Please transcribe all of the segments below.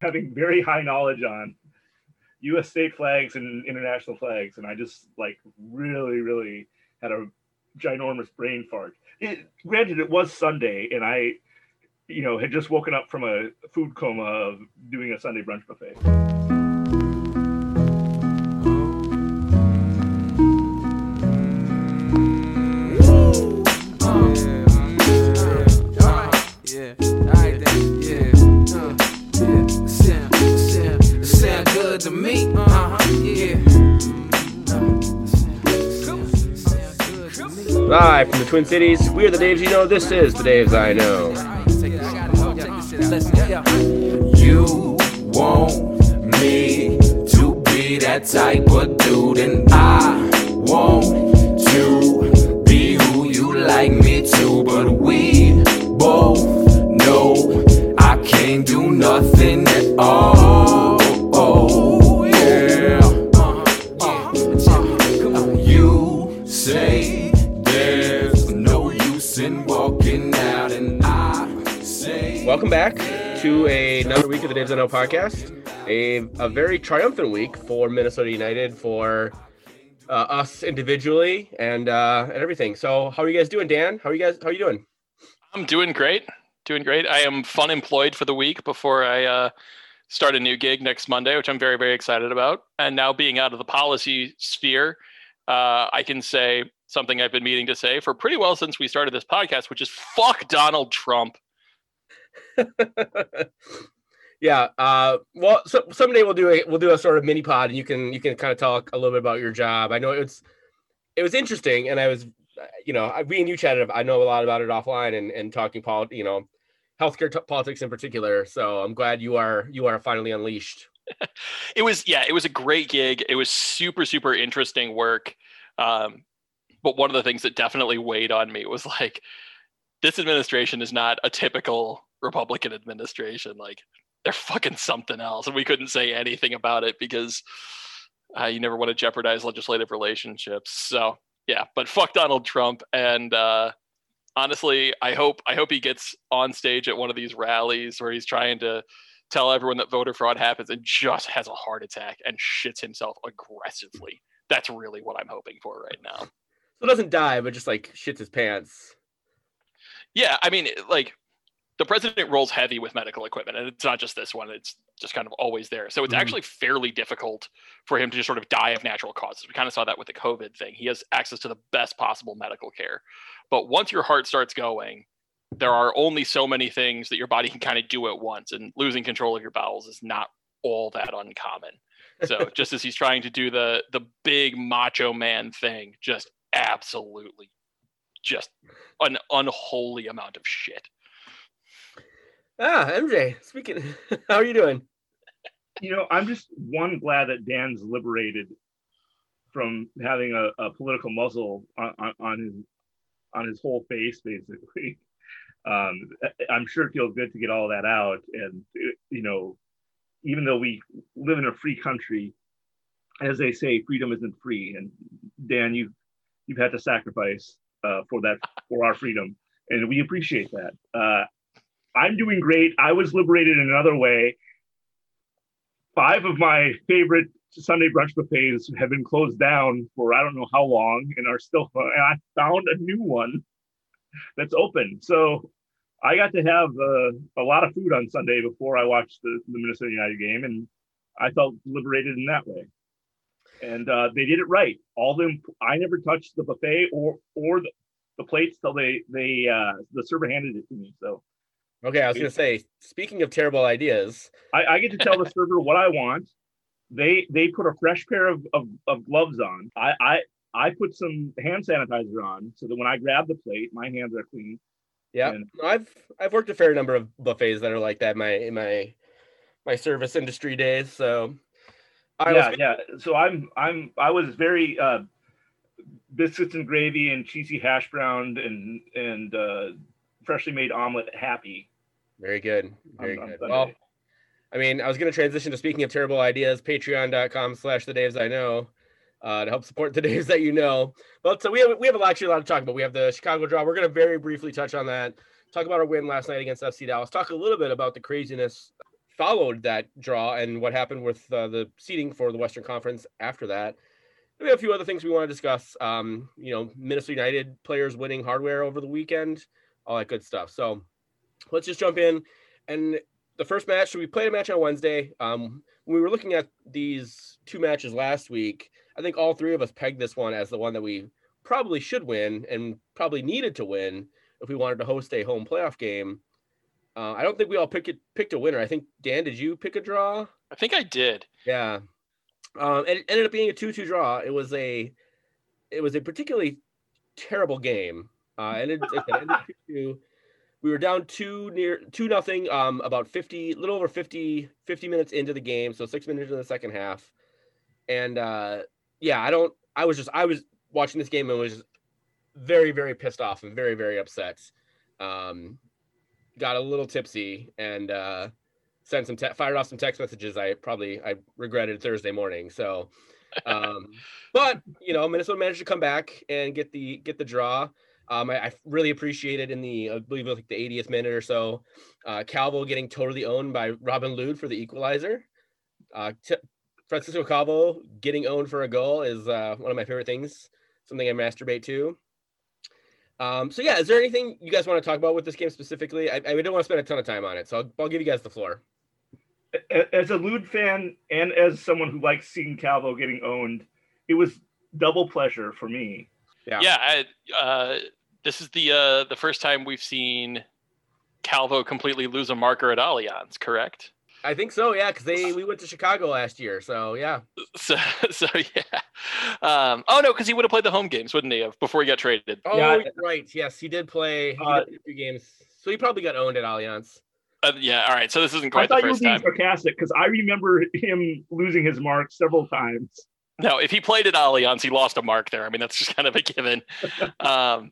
having very high knowledge on U.S. state flags and international flags, and I just like really, really had a ginormous brain fart. It, granted, it was Sunday, and I, you know, had just woken up from a food coma of doing a Sunday brunch buffet. To me, uh huh, yeah. Live from the Twin Cities, we are the Daves you know. This is the Daves I know. You want me to be that type of dude, and I want to be who you like me to, but we both know I can't do nothing at all. Welcome back to another week of the Daves I podcast. A, a very triumphant week for Minnesota United, for uh, us individually, and uh, and everything. So, how are you guys doing, Dan? How are you guys? How are you doing? I'm doing great. Doing great. I am fun employed for the week before I uh, start a new gig next Monday, which I'm very, very excited about. And now being out of the policy sphere, uh, I can say something I've been meaning to say for pretty well since we started this podcast, which is fuck Donald Trump. yeah. Uh, well, so, someday we'll do a we'll do a sort of mini pod, and you can you can kind of talk a little bit about your job. I know it's it was interesting, and I was, you know, we and you chatted. I know a lot about it offline, and and talking polit, you know, healthcare t- politics in particular. So I'm glad you are you are finally unleashed. It was, yeah, it was a great gig. It was super, super interesting work. Um, but one of the things that definitely weighed on me was like, this administration is not a typical Republican administration. Like, they're fucking something else. And we couldn't say anything about it because uh, you never want to jeopardize legislative relationships. So, yeah, but fuck Donald Trump. And uh, honestly, I hope I hope he gets on stage at one of these rallies where he's trying to tell everyone that voter fraud happens and just has a heart attack and shits himself aggressively. That's really what I'm hoping for right now. So doesn't die, but just like shits his pants. Yeah, I mean, like the president rolls heavy with medical equipment, and it's not just this one; it's just kind of always there. So it's Mhm. actually fairly difficult for him to just sort of die of natural causes. We kind of saw that with the COVID thing. He has access to the best possible medical care, but once your heart starts going, there are only so many things that your body can kind of do at once, and losing control of your bowels is not all that uncommon. So just as he's trying to do the the big macho man thing, just absolutely, just an unholy amount of shit. Ah, MJ, speaking, how are you doing? you know, I'm just one glad that Dan's liberated from having a, a political muzzle on, on, on his on his whole face, basically. Um, I'm sure it feels good to get all that out, and you know, even though we live in a free country, as they say, freedom isn't free. And Dan, you've you've had to sacrifice uh, for that for our freedom, and we appreciate that. Uh, I'm doing great. I was liberated in another way five of my favorite Sunday brunch buffets have been closed down for I don't know how long and are still and I found a new one that's open. So I got to have uh, a lot of food on Sunday before I watched the, the Minnesota United game and I felt liberated in that way. And uh, they did it right. All them I never touched the buffet or or the, the plates till they they uh, the server handed it to me. So Okay, I was gonna say, speaking of terrible ideas, I, I get to tell the server what I want. They they put a fresh pair of, of, of gloves on. I, I I put some hand sanitizer on so that when I grab the plate, my hands are clean. yeah, And- I've I've worked a fair number of buffets that are like that in my in my my service industry days. So, right, yeah, let's- yeah. So I'm I'm I was very uh, biscuits and gravy and cheesy hash brown and and uh, freshly made omelet happy. very good, very on- on good. Sunday. Well, I mean, I was gonna transition to speaking of terrible ideas, Patreon.com/slash The Daves I Know. Uh, to help support the days that you know, but so we have we have actually a lot to talk about. We have the Chicago draw. We're going to very briefly touch on that. Talk about our win last night against FC Dallas. Talk a little bit about the craziness followed that draw and what happened with uh, the seating for the Western Conference after that. We have a few other things we want to discuss. Um, you know, Minnesota United players winning hardware over the weekend, all that good stuff. So let's just jump in. And the first match, so we played a match on Wednesday. Um, when we were looking at these two matches last week, I think all three of us pegged this one as the one that we probably should win and probably needed to win if we wanted to host a home playoff game. Uh, I don't think we all picked it, picked a winner. I think Dan, did you pick a draw? I think I did. Yeah. Um, and it ended up being a two-two draw. It was a, it was a particularly terrible game. Uh, and it, it ended two. We were down two near two nothing. Um, about 50, little over 50, 50 minutes into the game. So six minutes in the second half. And uh, yeah, I don't. I was just I was watching this game and was very very pissed off and very very upset. Um, got a little tipsy and uh, sent some te- fired off some text messages. I probably I regretted Thursday morning. So, um, but you know, Minnesota managed to come back and get the get the draw. Um, I, I, really appreciated in the I believe it was like the 80th minute or so, uh, Calvo getting totally owned by Robin Lod for the equalizer. Uh, t- Francisco Calvo getting owned for a goal is uh, one of my favorite things. Something I masturbate to. Um, so yeah, is there anything you guys want to talk about with this game specifically? I, I don't want to spend a ton of time on it, so I'll, I'll give you guys the floor. As a Lod fan and as someone who likes seeing Calvo getting owned, it was double pleasure for me. Yeah, yeah. I, uh, this is the uh, the first time we've seen Calvo completely lose a marker at Allianz, correct? I think so, yeah, because they we went to Chicago last year, so yeah. So so yeah. Um, oh no, because he would have played the home games, wouldn't he? Have before he got traded? Oh yeah. right, yes, he did play. He uh, did games, so he probably got owned at Allianz. Uh, yeah, all right. So this isn't quite I thought the first you were being time. sarcastic because I remember him losing his mark several times. No, if he played at Allianz, he lost a mark there. I mean, that's just kind of a given. um,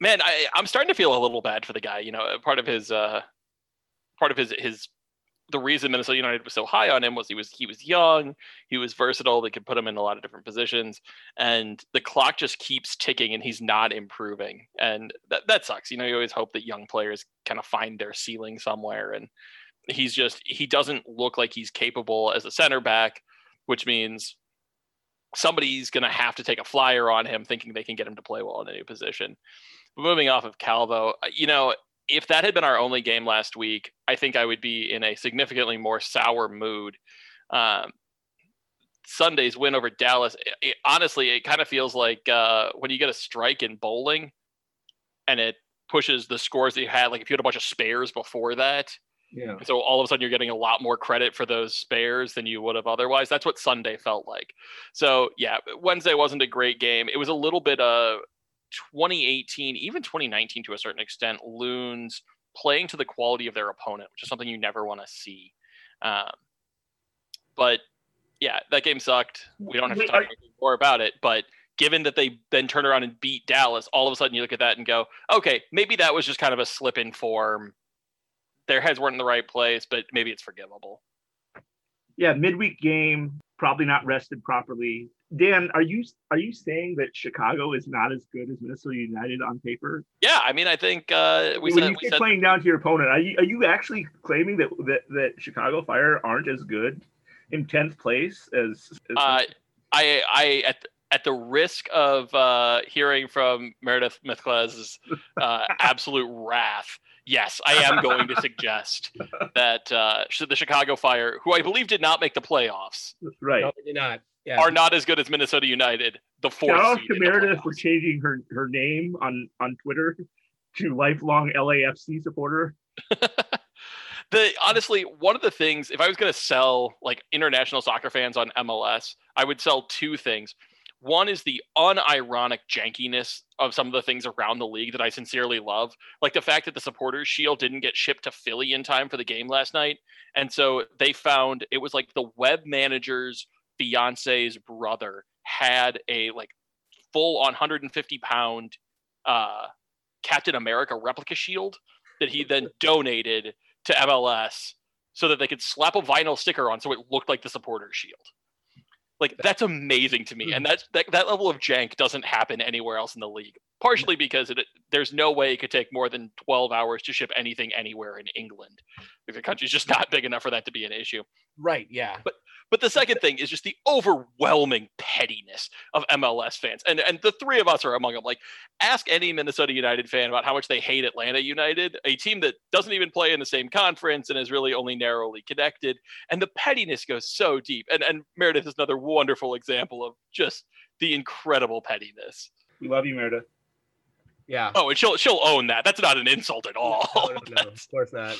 man, I, I'm starting to feel a little bad for the guy. You know, part of his uh, part of his his the reason Minnesota United was so high on him was he was he was young, he was versatile. They could put him in a lot of different positions, and the clock just keeps ticking, and he's not improving, and that that sucks. You know, you always hope that young players kind of find their ceiling somewhere, and he's just he doesn't look like he's capable as a center back, which means somebody's going to have to take a flyer on him, thinking they can get him to play well in a new position. But moving off of Calvo, you know, if that had been our only game last week, I think I would be in a significantly more sour mood. Um, Sunday's win over Dallas, it, it, honestly, it kind of feels like uh, when you get a strike in bowling and it pushes the scores that you had. Like if you had a bunch of spares before that, yeah. So all of a sudden you're getting a lot more credit for those spares than you would have otherwise. That's what Sunday felt like. So yeah, Wednesday wasn't a great game. It was a little bit of 2018, even 2019 to a certain extent, loons playing to the quality of their opponent, which is something you never want to see. Um, but yeah, that game sucked. We don't have to talk more about it, but given that they then turn around and beat Dallas, all of a sudden you look at that and go, okay, maybe that was just kind of a slip in form. Their heads weren't in the right place, but maybe it's forgivable. Yeah, midweek game, probably not rested properly. Dan, are you are you saying that Chicago is not as good as Minnesota United on paper? Yeah, I mean, I think uh, we when said, you said, playing down to your opponent, are you are you actually claiming that that, that Chicago Fire aren't as good in tenth place as? as uh, I I at at the risk of uh, hearing from Meredith Mithklez's uh, absolute wrath, yes, I am going to suggest that uh, the Chicago Fire, who I believe did not make the playoffs, right, no, did not yeah. are not as good as Minnesota United. The fourth. Shout out to Meredith for changing her her name on on Twitter to lifelong LAFC supporter. the honestly, one of the things, if I was going to sell like international soccer fans on MLS, I would sell two things. One is the unironic jankiness of some of the things around the league that I sincerely love. Like the fact that the supporters shield didn't get shipped to Philly in time for the game last night. And so they found it was like the web managers fiance's brother had a like full 150 pound uh, Captain America replica shield that he then donated to MLS so that they could slap a vinyl sticker on so it looked like the supporter shield. Like that's amazing to me, and mm. that's that, that level of jank doesn't happen anywhere else in the league. Partially because it, there's no way it could take more than 12 hours to ship anything anywhere in England. Like the country's just not big enough for that to be an issue. Right. Yeah. But but the second thing is just the overwhelming pettiness of MLS fans. And and the three of us are among them. Like ask any Minnesota United fan about how much they hate Atlanta United, a team that doesn't even play in the same conference and is really only narrowly connected. And the pettiness goes so deep. And and Meredith is another wonderful example of just the incredible pettiness. We love you, Meredith. Yeah. Oh, and she'll she'll own that. That's not an insult at all. No, no, no, of course not.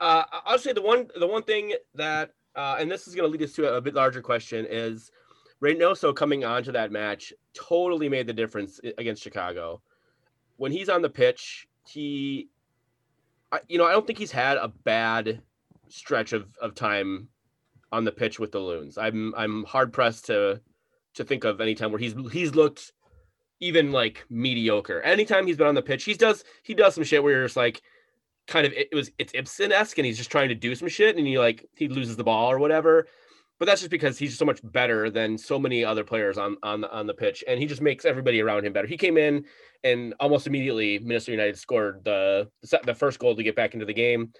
Uh, I'll say the one the one thing that uh, and this is going to lead us to a, a, bit larger question is Reynoso coming onto that match totally made the difference against Chicago. When he's on the pitch, he, I, you know, I don't think he's had a bad stretch of, of time on the pitch with the Loons. I'm I'm hard pressed to to think of any time where he's he's looked even like mediocre. Anytime he's been on the pitch, he does he does some shit where you're just like, kind of it was it's Ibson esque and he's just trying to do some shit and he like he loses the ball or whatever. But that's just because he's so much better than so many other players on on the on the pitch, and he just makes everybody around him better. He came in and almost immediately Minnesota United scored the the first goal to get back into the game,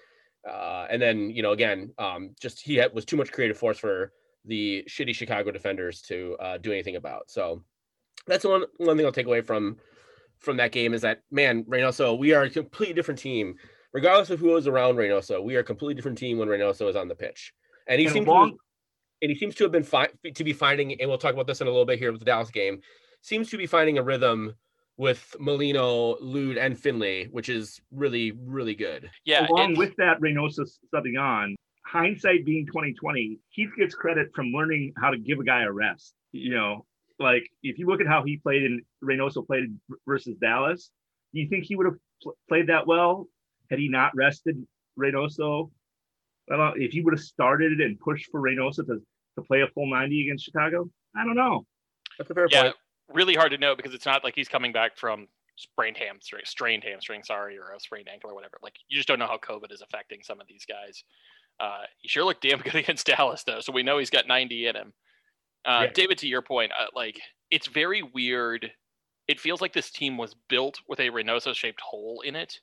uh, and then you know again um, just he had, was too much creative force for the shitty Chicago defenders to uh, do anything about. So that's one one thing I'll take away from from that game is that man, Reynoso, we are a completely different team regardless of who is around Reynoso, we are a completely different team when Reynoso is on the pitch. And he and seems long- to, and he seems to have been fi- to be finding, and we'll talk about this in a little bit here with the Dallas game. Seems to be finding a rhythm with Molino, Lod, and Finlay, which is really, really good. Yeah. Along with that, Reynoso subbing on. Hindsight being 2020, Heath gets credit from learning how to give a guy a rest. You know, like if you look at how he played in Reynoso played versus Dallas, do you think he would have pl- played that well had he not rested Reynoso, well, if he would have started and pushed for Reynoso to, to play a full 90 against Chicago, I don't know. That's a fair yeah, point. Really hard to know because it's not like he's coming back from sprained hamstring, strained hamstring, sorry, or a sprained ankle or whatever. Like you just don't know how COVID is affecting some of these guys. Uh, he sure looked damn good against Dallas though, so we know he's got 90 in him. Uh, yeah. David, to your point, uh, like it's very weird. It feels like this team was built with a Reynoso shaped hole in it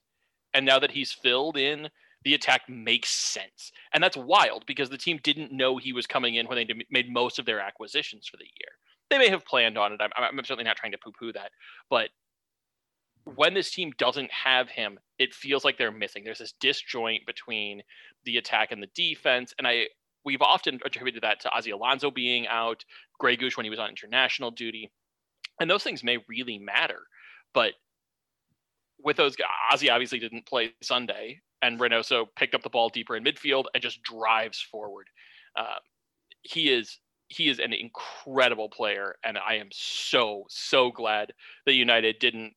and now that he's filled in, the attack makes sense. And that's wild because the team didn't know he was coming in when they made most of their acquisitions for the year. They may have planned on it. I'm, I'm certainly not trying to poo poo that. But when this team doesn't have him, it feels like they're missing. There's this disjoint between the attack and the defense. And I we've often attributed that to Ozzie Alonso being out, Grey Goose when he was on international duty. And those things may really matter. But with those guys, Ozzie obviously didn't play Sunday, and Reynoso picked up the ball deeper in midfield and just drives forward. Uh, he is he is an incredible player, and I am so so glad that United didn't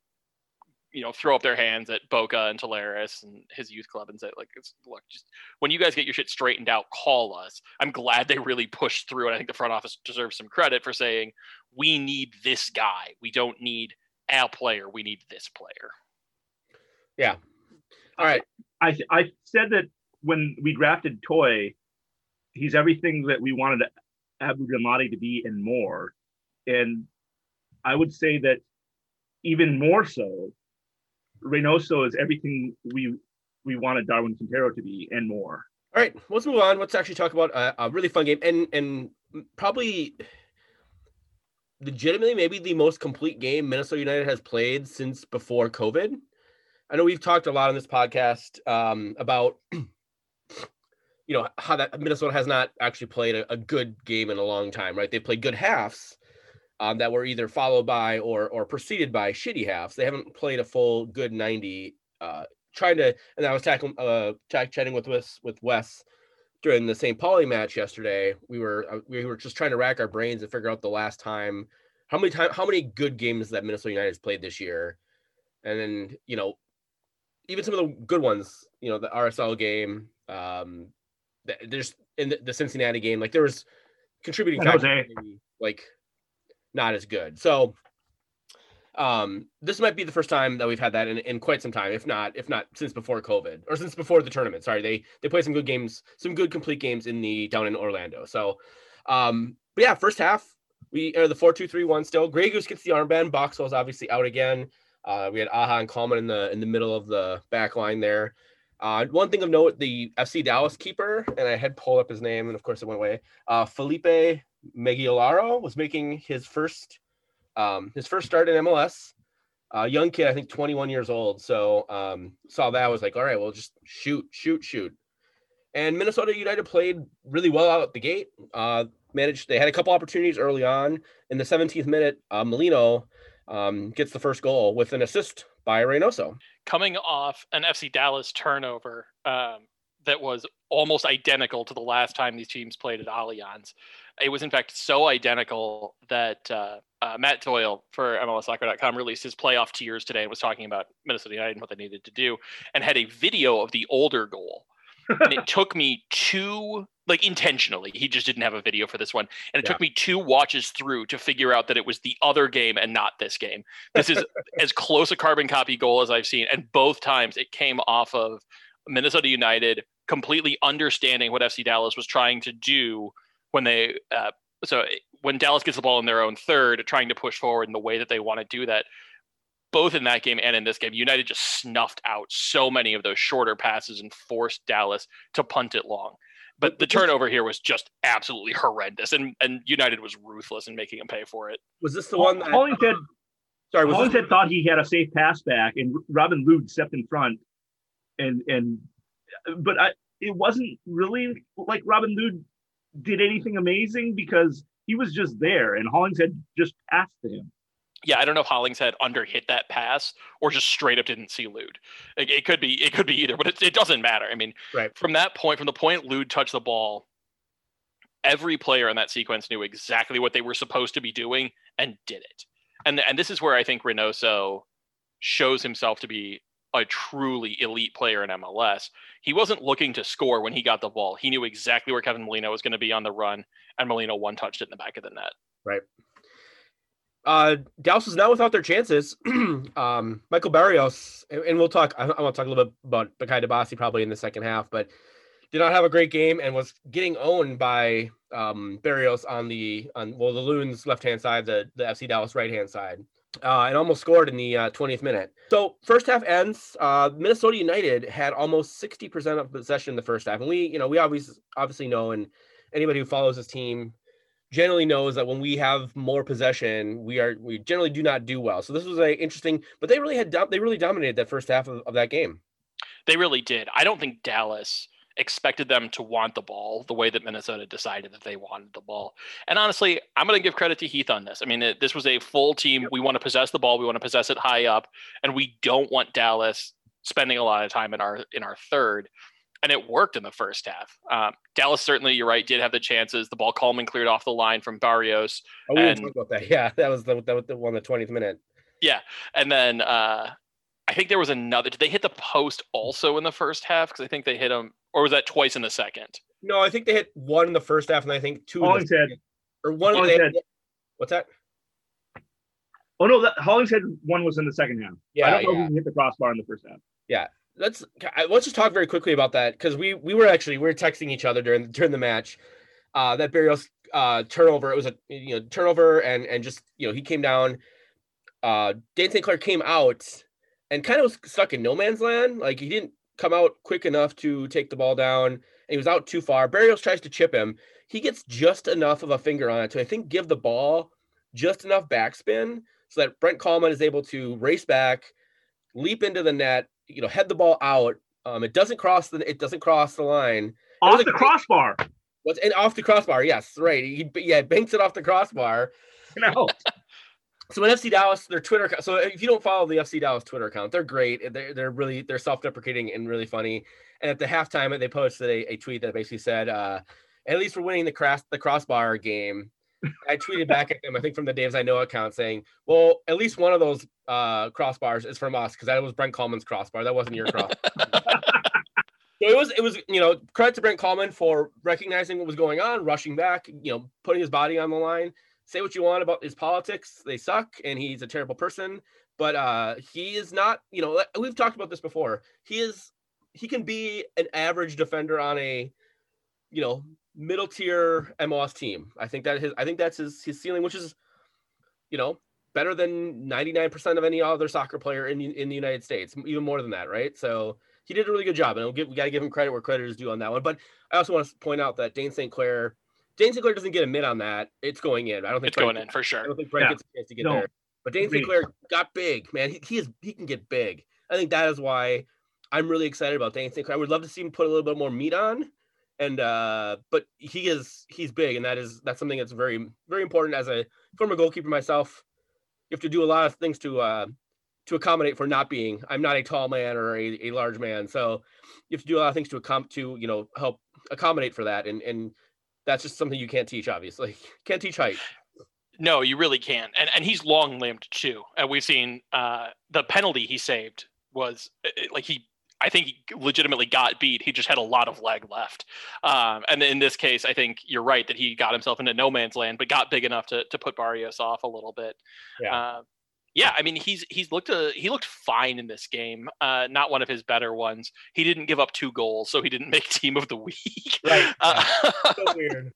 you know throw up their hands at Boca and Talleres and his youth club and say like look just when you guys get your shit straightened out call us. I'm glad they really pushed through and I think the front office deserves some credit for saying we need this guy. We don't need a player. We need this player yeah. All right. I I said that when we drafted Toy, he's everything that we wanted Abu Danladi to be and more. And I would say that even more so, Reynoso is everything we we wanted Darwin Quintero to be and more. All right, let's move on. Let's actually talk about a, a really fun game and and probably legitimately maybe the most complete game Minnesota United has played since before COVID. I know we've talked a lot on this podcast um, about you know how that Minnesota has not actually played a, a, good game in a long time, right? They played good halves um, that were either followed by or or preceded by shitty halves. They haven't played a full good ninety. Uh, trying to, and I was tackling, uh, chatting with Wes with Wes during the St. Pauli match yesterday. We were uh, we were just trying to rack our brains and figure out the last time how many time how many good games that Minnesota United has played this year, and then you know even some of the good ones, you know, the RSL game, um, there's in the, the Cincinnati game, like there was contributing factors, like not as good. So um, this might be the first time that we've had that in, in quite some time, if not, if not since before COVID or since before the tournament. Sorry, they they played some good games, some good complete games in the down in Orlando. So um, but yeah, first half we are the four two three one still. Grey Goose gets the armband. Boxall's obviously out again. Uh, we had Aja and Kallman in the in the middle of the back line there. Uh, one thing of note, the FC Dallas keeper, and I had pulled up his name, and of course it went away. Uh, Phelipe Megiolaro was making his first um, his first start in MLS. A young kid, I think 21 years old. So um, saw that, was like, all right, well, just shoot, shoot, shoot. And Minnesota United played really well out the gate. Uh, managed, they had a couple opportunities early on. In the 17th minute, uh, Molino um, gets the first goal with an assist by Reynoso. Coming off an FC Dallas turnover um, that was almost identical to the last time these teams played at Allianz. It was, in fact, so identical that uh, uh, Matt Doyle for MLSsoccer.com released his playoff tiers today and was talking about Minnesota United and what they needed to do and had a video of the older goal. and it took me two, like intentionally, he just didn't have a video for this one. And it yeah. took me two watches through to figure out that it was the other game and not this game. This is as close a carbon copy goal as I've seen. And both times it came off of Minnesota United completely understanding what FC Dallas was trying to do when they uh, so when Dallas gets the ball in their own third, trying to push forward in the way that they want to do that. Both in that game and in this game, United just snuffed out so many of those shorter passes and forced Dallas to punt it long. But the turnover here was just absolutely horrendous, and and United was ruthless in making him pay for it. Was this the one that Hollingshead? Uh, sorry, Hollingshead thought he had a safe pass back, and Robin Lod stepped in front, and and but I, it wasn't really like Robin Lod did anything amazing because he was just there and Hollingshead just passed to him. Yeah, I don't know if Hollingshead under hit that pass or just straight up didn't see Lod. It, it could be it could be either, but it, it doesn't matter. I mean, right. from that point, from the point Lod touched the ball, every player in that sequence knew exactly what they were supposed to be doing and did it. And and this is where I think Reynoso shows himself to be a truly elite player in MLS. He wasn't looking to score when he got the ball. He knew exactly where Kevin Molino was going to be on the run, and Molino one touched it in the back of the net. Right. Uh, Dallas is not without their chances. um, Michael Barrios, and we'll talk. I, I want to talk a little bit about Bakaye Dibassy probably in the second half, but did not have a great game and was getting owned by um, Barrios on the on well the Loons left hand side, the the FC Dallas right hand side uh, and almost scored in the uh, 20th minute. So first half ends. Uh, Minnesota United had almost 60% of possession in the first half, and we, you know, we obviously obviously know, and anybody who follows this team generally knows that when we have more possession, we are we generally do not do well. So this was a interesting, but they really had they really dominated that first half of, of that game. They really did. I don't think Dallas expected them to want the ball the way that Minnesota decided that they wanted the ball. And honestly, I'm going to give credit to Heath on this. I mean, it, this was a full team. We want to possess the ball. We want to possess it high up, and we don't want Dallas spending a lot of time in our in our third. And it worked in the first half. Um, Dallas certainly, you're right, did have the chances. The ball Kallman cleared off the line from Barrios. Oh, we and, talk about that. Yeah, that was the that was the one the 20th minute. Yeah, and then uh, I think there was another. Did they hit the post also in the first half? Because I think they hit them or was that twice in the second? No, I think they hit one in the first half, and I think two. Hollingshead. Or one. Of the, what's that? Oh no, that Hollingshead one was in the second half. Yeah, I don't know yeah. if he hit the crossbar in the first half. Yeah, let's let's just talk very quickly about that because we we were actually we were texting each other during during the match. Uh, that Barrios uh, turnover, it was a you know turnover, and and just you know he came down. Uh, Dayne St. Clair came out and kind of was stuck in no man's land. Like he didn't come out quick enough to take the ball down, he was out too far. Barrios tries to chip him. He gets just enough of a finger on it to, I think, give the ball just enough backspin so that Brent Kallman is able to race back, leap into the net, you know, head the ball out. Um, it doesn't cross the it doesn't cross the line. Off the crossbar. What's and off the crossbar? Yes, right. He yeah banks it off the crossbar. No. So when FC Dallas, their Twitter, so if you don't follow the FC Dallas Twitter account, they're great. They're, they're really they're self-deprecating and really funny. And at the halftime, they posted a, a tweet that basically said, uh, "At least we're winning the cross the crossbar game." I tweeted back at them, I think from the Dave's I Know account, saying, "Well, at least one of those uh, crossbars is from us because that was Brent Kallman's crossbar. That wasn't your crossbar." So it was, it was, you know, credit to Brent Coleman for recognizing what was going on, rushing back, you know, putting his body on the line say what you want about his politics they suck and he's a terrible person but uh he is not you know we've talked about this before he is he can be an average defender on a you know middle tier MLS team. I think that his I think that's his his ceiling, which is, you know, better than 99% of any other soccer player in in the United States, even more than that, right? So he did a really good job, and we'll give, we got to give him credit where credit is due on that one. But I also want to point out that Dayne St. Clair, Dayne St. Clair doesn't get a mid on that. It's going in. I don't think It's Frank- going in for sure. I don't think Frank Yeah. gets a chance to get No. there. But Dayne St. Clair got big, man. He, he is he can get big. I think that is why I'm really excited about Dayne St. Clair. I would love to see him put a little bit more meat on. And uh, but he is he's big, and that is that's something that's very very important as a former goalkeeper myself. You have to do a lot of things to uh to accommodate for not being. I'm not a tall man or a, a large man, so you have to do a lot of things to accom- to you know help accommodate for that, and and that's just something you can't teach. Obviously, can't teach height. No, you really can't. And and he's long limbed too. And we've seen uh, the penalty he saved was uh, like he. I think he legitimately got beat. He just had a lot of leg left. Um, and in this case, I think you're right that he got himself into no man's land, but got big enough to to put Barrios off a little bit. Yeah. Uh, yeah, I mean he's he's looked a, he looked fine in this game. Uh, not one of his better ones. He didn't give up two goals, so he didn't make team of the week. Right. Uh, so weird.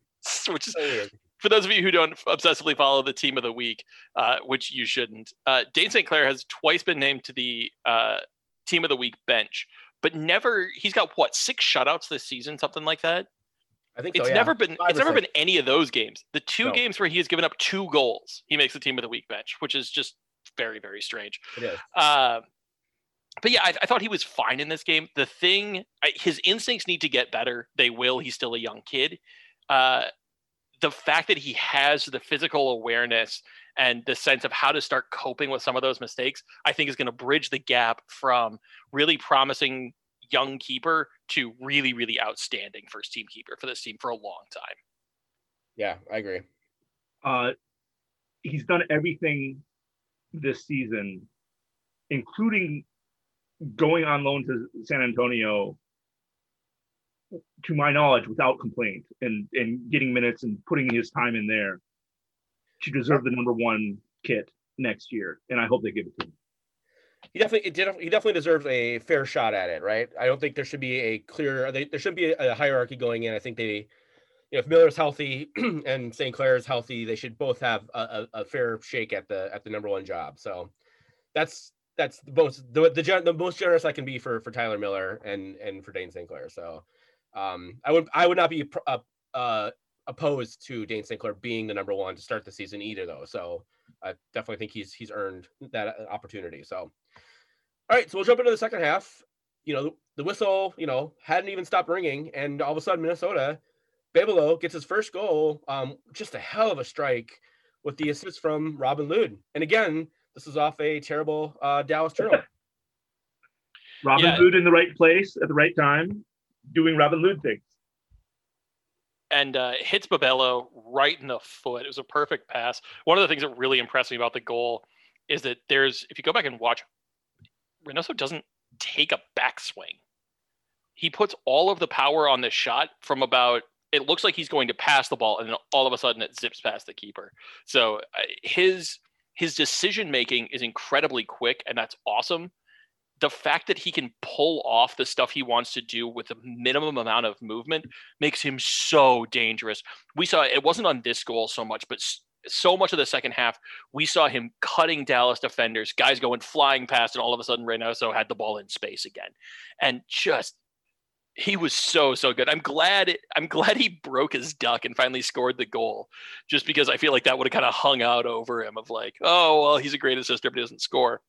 which is So weird. for those of you who don't obsessively follow the team of the week, uh, which you shouldn't, uh, Dayne St. Clair has twice been named to the uh, team of the week bench, but never. He's got what six shutouts this season, something like that. I think It's so, yeah. never been. Five It's never six. been any of those games. The two No. games where he has given up two goals, he makes the team of the week bench, which is just very very strange. It is. Uh, but yeah, I, I thought he was fine in this game. The thing, I, his instincts need to get better. They will. He's still a young kid. Uh, the fact that he has the physical awareness and the sense of how to start coping with some of those mistakes, I think is going to bridge the gap from really promising young keeper to really, really outstanding first team keeper for this team for a long time. Yeah, I agree. uh, he's done everything this season, including going on loan to San Antonio, to my knowledge, without complaint, and and getting minutes and putting his time in there to deserve the number one kit next year. And I hope they give it to him. He definitely it did, he definitely deserves a fair shot at it, right? I don't think there should be a clear they, there should be a, hierarchy going in. I think they you know, if Miller's healthy and St. Clair is healthy, they should both have a, a, a fair shake at the at the number one job. So that's that's the most the the, the most generous I can be for for Tyler Miller and and for Dayne St. Clair. So um, I would I would not be uh, uh, opposed to Dayne St. Clair being the number one to start the season either, though. So I definitely think he's he's earned that uh, opportunity. So all right, so we'll jump into the second half. You know, the, the whistle, you know, hadn't even stopped ringing, and all of a sudden Minnesota, Bebelo gets his first goal. Um, just a hell of a strike with the assist from Robin Lod. And again, this is off a terrible uh, Dallas turnover. Robin Yeah. Hood in the right place at the right time, doing Robin Hood things. And uh, hits Bebelo right in the foot. It was a perfect pass. One of the things that really impressed me about the goal is that there's, if you go back and watch, Reynoso doesn't take a backswing. He puts all of the power on this shot from about. It looks like he's going to pass the ball, and then all of a sudden it zips past the keeper. So uh, his his decision making is incredibly quick, and that's awesome. The fact that he can pull off the stuff he wants to do with a minimum amount of movement makes him so dangerous. We saw it wasn't on this goal so much, but so much of the second half, we saw him cutting Dallas defenders, guys going flying past, and all of a sudden Reynoso had the ball in space again, and just he was so so good. I'm glad I'm glad he broke his duck and finally scored the goal, just because I feel like that would have kind of hung out over him of like, oh well, he's a great assister but he doesn't score.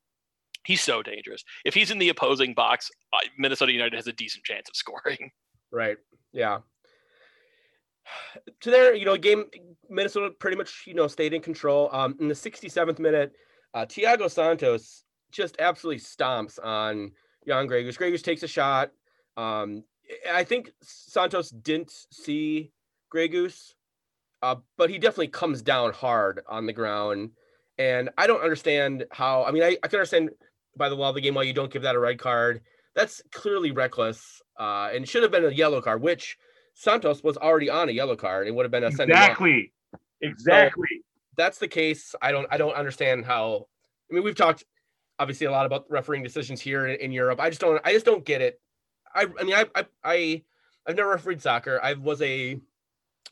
He's so dangerous. If he's in the opposing box, Minnesota United has a decent chance of scoring. Right. Yeah. To their, you know, game Minnesota pretty much, you know, stayed in control. Um, in the 67th minute, uh, Thiago Santos just absolutely stomps on Jan Gregus. Gregus takes a shot. Um, I think Santos didn't see Gregus, uh, but he definitely comes down hard on the ground. And I don't understand how. I mean, I, I can understand by the law of the game why you don't give that a red card. That's clearly reckless, uh, and should have been a yellow card, which Santos was already on a yellow card. It would have been a. Exactly. Exactly. That's the case. I don't. I don't understand how. I mean, we've talked obviously a lot about refereeing decisions here in, in Europe. I just don't. I just don't get it. I. I mean, I. I. I I've never refereed soccer. I was a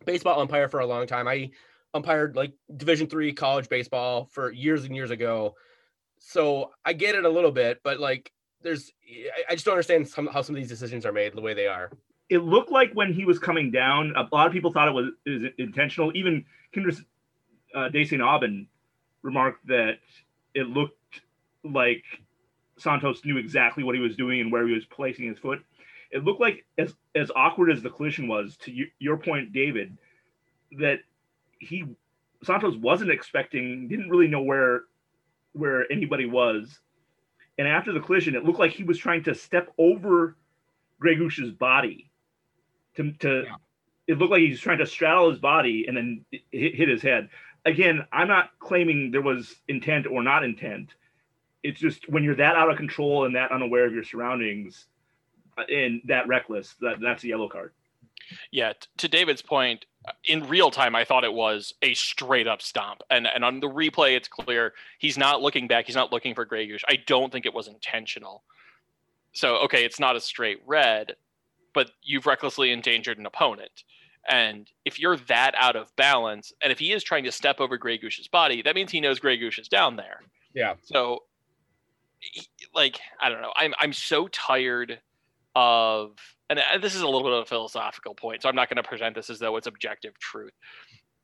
baseball umpire for a long time. I umpired like Division three college baseball for years and years ago, so I get it a little bit. But like, there's I just don't understand some, how some of these decisions are made the way they are. It looked like when he was coming down, a lot of people thought it was, it was intentional. Even Kyndra uh, St. Aubin remarked that it looked like Santos knew exactly what he was doing and where he was placing his foot. It looked like as as awkward as the collision was, to y- your point, David, that he Santos wasn't expecting, didn't really know where where anybody was, and after the collision, it looked like he was trying to step over Gregus's body. To to, Yeah. it looked like he was trying to straddle his body and then hit, hit his head. Again, I'm not claiming there was intent or not intent. It's just when you're that out of control and that unaware of your surroundings uh, and that reckless, that that's a yellow card. Yeah, t- to David's point, in real time, I thought it was a straight up stomp, and and on the replay, it's clear he's not looking back. He's not looking for Grey Goose. I don't think it was intentional. So okay, it's not a straight red, but you've recklessly endangered an opponent. And if you're that out of balance, and if he is trying to step over Grey Goose's body, that means he knows Grey Goose is down there. Yeah. So, like, I don't know. I'm I'm so tired of, and uh, this is a little bit of a philosophical point, so I'm not going to present this as though it's objective truth.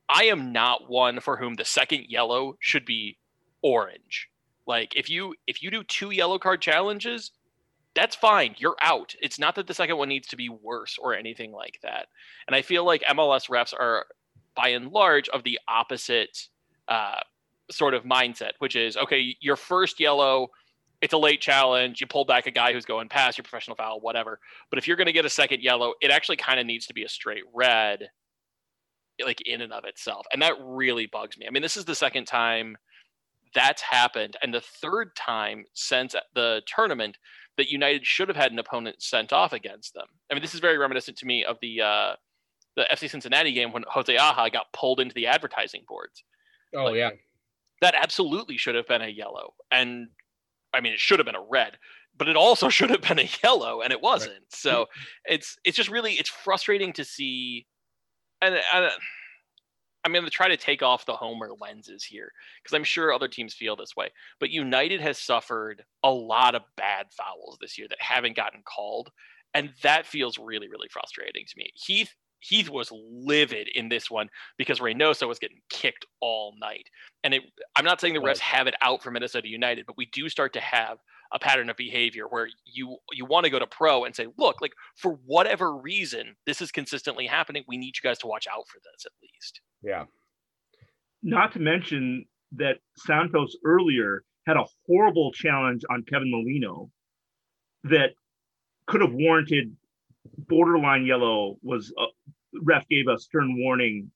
I am not one for whom the second yellow should be orange. Like, if you if you do two yellow card challenges, that's fine. You're out. It's not that the second one needs to be worse or anything like that. And I feel like MLS refs are, by and large, of the opposite uh, sort of mindset, which is okay, your first yellow, it's a late challenge. You pull back a guy who's going past your professional foul, whatever. But if you're going to get a second yellow, it actually kind of needs to be a straight red, like in and of itself. And that really bugs me. I mean, this is the second time that's happened, and the third time since the tournament that United should have had an opponent sent off against them. I mean, this is very reminiscent to me of the uh, the FC Cincinnati game when Jose Aja got pulled into the advertising boards. Oh Like- yeah. That absolutely should have been a yellow, and I mean, it should have been a red, but it also should have been a yellow, and it wasn't. So it's it's just really it's frustrating to see, and, and uh, I'm going to try to take off the homer lenses here because I'm sure other teams feel this way. But United has suffered a lot of bad fouls this year that haven't gotten called, and that feels really really frustrating to me. Heath Heath was livid in this one because Reynoso was getting kicked all night. And it, I'm not saying the refs Right. have it out for Minnesota United, but we do start to have a pattern of behavior where you you want to go to pro and say, look, like for whatever reason, this is consistently happening. We need you guys to watch out for this at least. Yeah. Not to mention that Santos earlier had a horrible challenge on Kevin Molino that could have warranted borderline yellow. Was uh, ref gave a stern warning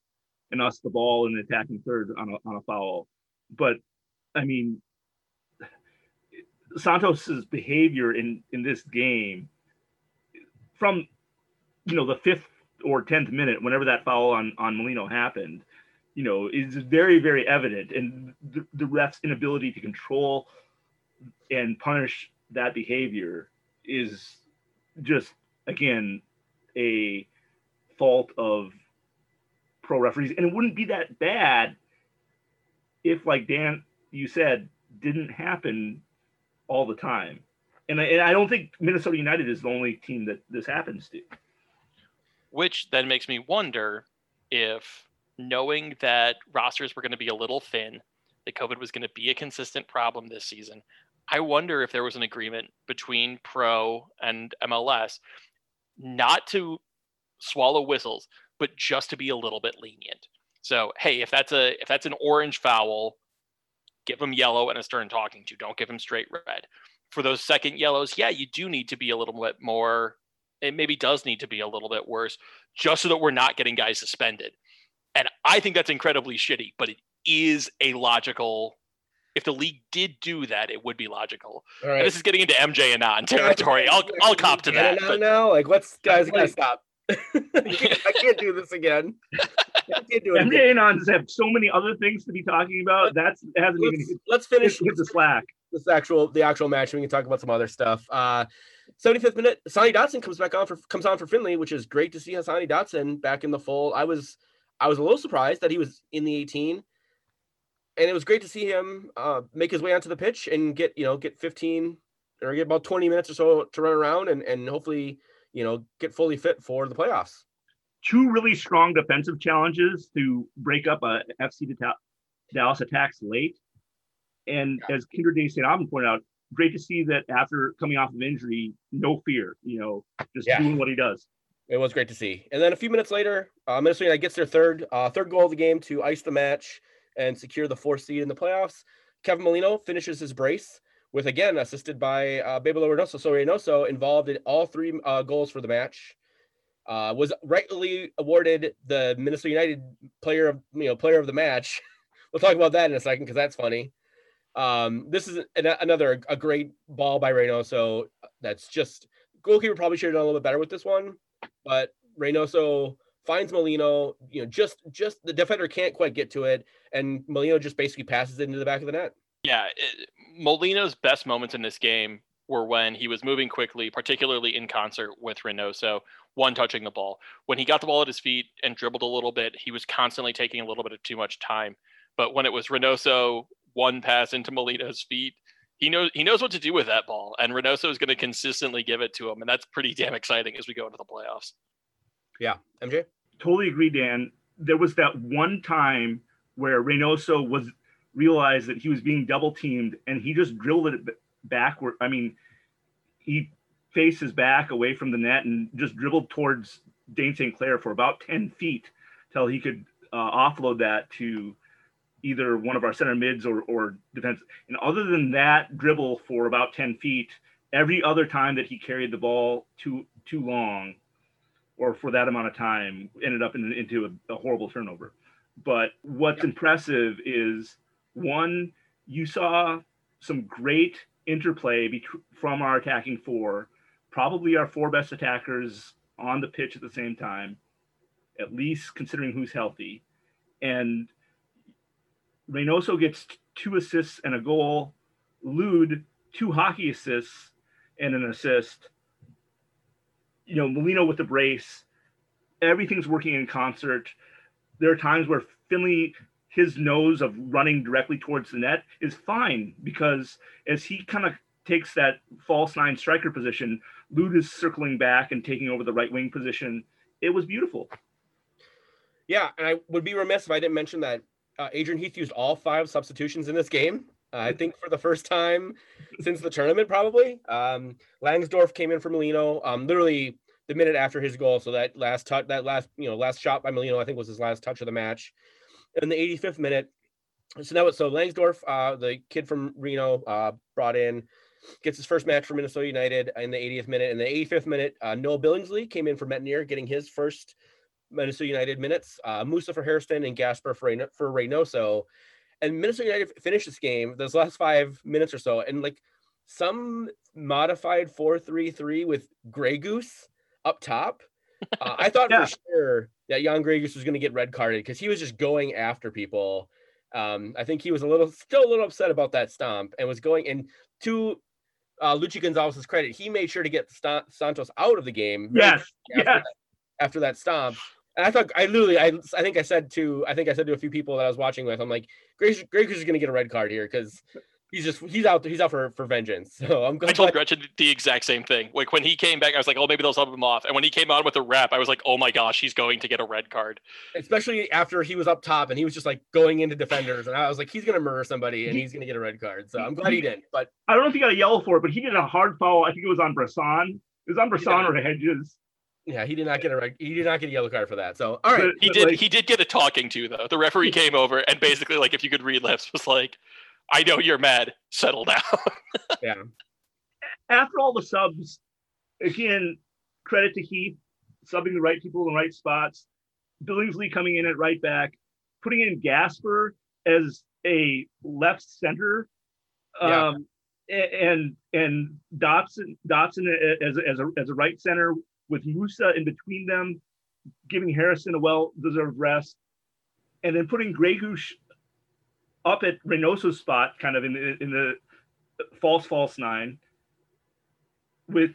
and us the ball in the attacking third on a on a foul. But I mean, Santos's behavior in in this game from you know the fifth or tenth minute, whenever that foul on on Molino happened, you know, is very very evident, and the, the ref's inability to control and punish that behavior is just again a fault of pro referees, and it wouldn't be that bad if, like Dan, you said, didn't happen all the time. And I, and I don't think Minnesota United is the only team that this happens to. Which then makes me wonder if knowing that rosters were going to be a little thin, that COVID was going to be a consistent problem this season, I wonder if there was an agreement between Pro and MLS not to swallow whistles, but just to be a little bit lenient. So, hey, if that's a if that's an orange foul, give them yellow and a stern talking to. Don't give them straight red. For those second yellows, yeah, you do need to be a little bit more. It maybe does need to be a little bit worse, just so that we're not getting guys suspended. And I think that's incredibly shitty, but it is a logical. If the league did do that, it would be logical. All And this is getting into MJ and non territory. I'll I'll cop to that. Now, But now, like, what's guys? Gotta stop. I can't- I can't do this again. I can't do it. Again. MJ and Ons have so many other things to be talking about. That's hasn't even Let's, hit, let's finish hit the slack. this actual the actual match. We can talk about some other stuff. Uh, 75th minute, Sonny Dotson comes back on for comes on for Finlay, which is great to see Sonny Dotson back in the fold. I was I was a little surprised that he was in the 18, and it was great to see him uh, make his way onto the pitch and get you know get 15 or get about 20 minutes or so to run around and and hopefully you know get fully fit for the playoffs. Two really strong defensive challenges to break up a FC Dallas attacks late, and yeah. as Kyndra de St. Aubin pointed out, great to see that after coming off of injury, no fear, you know, just yeah. doing what he does. It was great to see. And then a few minutes later, uh, Minnesota United gets their third uh, third goal of the game to ice the match and secure the fourth seed in the playoffs. Kevin Molino finishes his brace with again assisted by uh, Bebelo Reynoso. So Reynoso involved in all three uh, goals for the match. Uh, was rightly awarded the Minnesota United player of you know player of the match. we'll talk about that in a second because that's funny. Um, this is an, another a great ball by Reynoso. That's just goalkeeper probably should have done a little bit better with this one, but Reynoso finds Molino. You know, just just the defender can't quite get to it, and Molino just basically passes it into the back of the net. Yeah, it, Molino's best moments in this game were when he was moving quickly, particularly in concert with Reynoso, one touching the ball. When he got the ball at his feet and dribbled a little bit, he was constantly taking a little bit of too much time. But when it was Reynoso one pass into Molino's feet. He knows he knows what to do with that ball, and Reynoso is going to consistently give it to him, and that's pretty damn exciting as we go into the playoffs. Yeah, MJ. Totally agree, Dan. There was that one time where Reynoso was realized that he was being double teamed, and he just drilled it backward. I mean, he faced his back away from the net and just dribbled towards Dayne St. Clair for about ten feet till he could uh, offload that to either one of our center mids or, or defense. And other than that dribble for about 10 feet, every other time that he carried the ball too too long or for that amount of time ended up in, into a, a horrible turnover. But what's impressive is one, you saw some great interplay be- from our attacking four, probably our four best attackers on the pitch at the same time, at least considering who's healthy. And Reynoso gets two assists and a goal. Lod, two hockey assists and an assist. You know, Molino with the brace. Everything's working in concert. There are times where Finlay, his nose of running directly towards the net is fine because as he kind of takes that false nine striker position, Lod is circling back and taking over the right wing position. It was beautiful. Yeah, and I would be remiss if I didn't mention that uh, Adrian Heath used all five substitutions in this game. I think for the first time since the tournament, probably. Um, Langsdorf came in for Molino, um, literally the minute after his goal. So that last touch, that last you know last shot by Molino, I think was his last touch of the match. In the 85th minute, so was so Langsdorf, uh, the kid from Reno, uh, brought in, gets his first match for Minnesota United in the 80th minute. In the 85th minute, uh, Noah Billingsley came in for Métanire, getting his first Minnesota United minutes. Uh, Musa for Hairston and Gasper for Reynoso. And Minnesota United finished this game, those last five minutes or so, and like some modified 4 3 3 with Grey Goose up top. Uh, I thought yeah. for sure that Jan Grey Goose was going to get red carded because he was just going after people. Um, I think he was a little, still a little upset about that stomp and was going. And to uh, Luchi Gonzalez's credit, he made sure to get St- Santos out of the game. Yes, after, yes. That, after that stomp. And I thought I literally I I think I said to I think I said to a few people that I was watching with I'm like Greg Greg is going to get a red card here because he's just he's out he's out for for vengeance. So I'm. I told Gretchen the exact same thing. Like when he came back, I was like, oh maybe they'll sub him off. And when he came on with a rep, I was like, oh my gosh, he's going to get a red card. Especially after he was up top and he was just like going into defenders, and I was like, he's going to murder somebody and he's going to get a red card. So I'm glad he didn't. But I don't know if he got a yellow for it, but he did a hard foul. I think it was on Bressan. It was on Bressan yeah. or Hedges yeah, he did not get a he did not get a yellow card for that. So all right, he did like, he did get a talking to though. The referee came over and basically like if you could read lips was like, I know you're mad, settle down. yeah. After all the subs, again, credit to Heath subbing the right people in the right spots. Billingsley coming in at right back, putting in Gasper as a left center. Yeah. Um, and and Dotson Dotson as, as a as a right center with Musa in between them, giving Hairston a well-deserved rest, and then putting Grey up at Reynoso's spot, kind of in the in the false false nine, with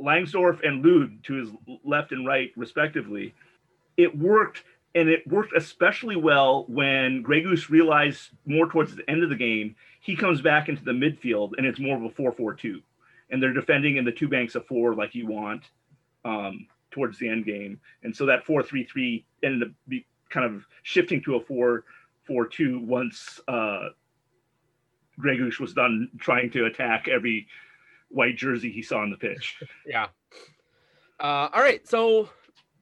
Langsdorf and Lod to his left and right, respectively. It worked, and it worked especially well when Grey Goose realized more towards the end of the game, he comes back into the midfield and it's more of a 4 4 2. And they're defending in the two banks of four like you want um, towards the end game. And so that 4 3 3 ended up be kind of shifting to a 4 4 2 once uh, Goose was done trying to attack every white jersey he saw on the pitch. Yeah. Uh, all right. So,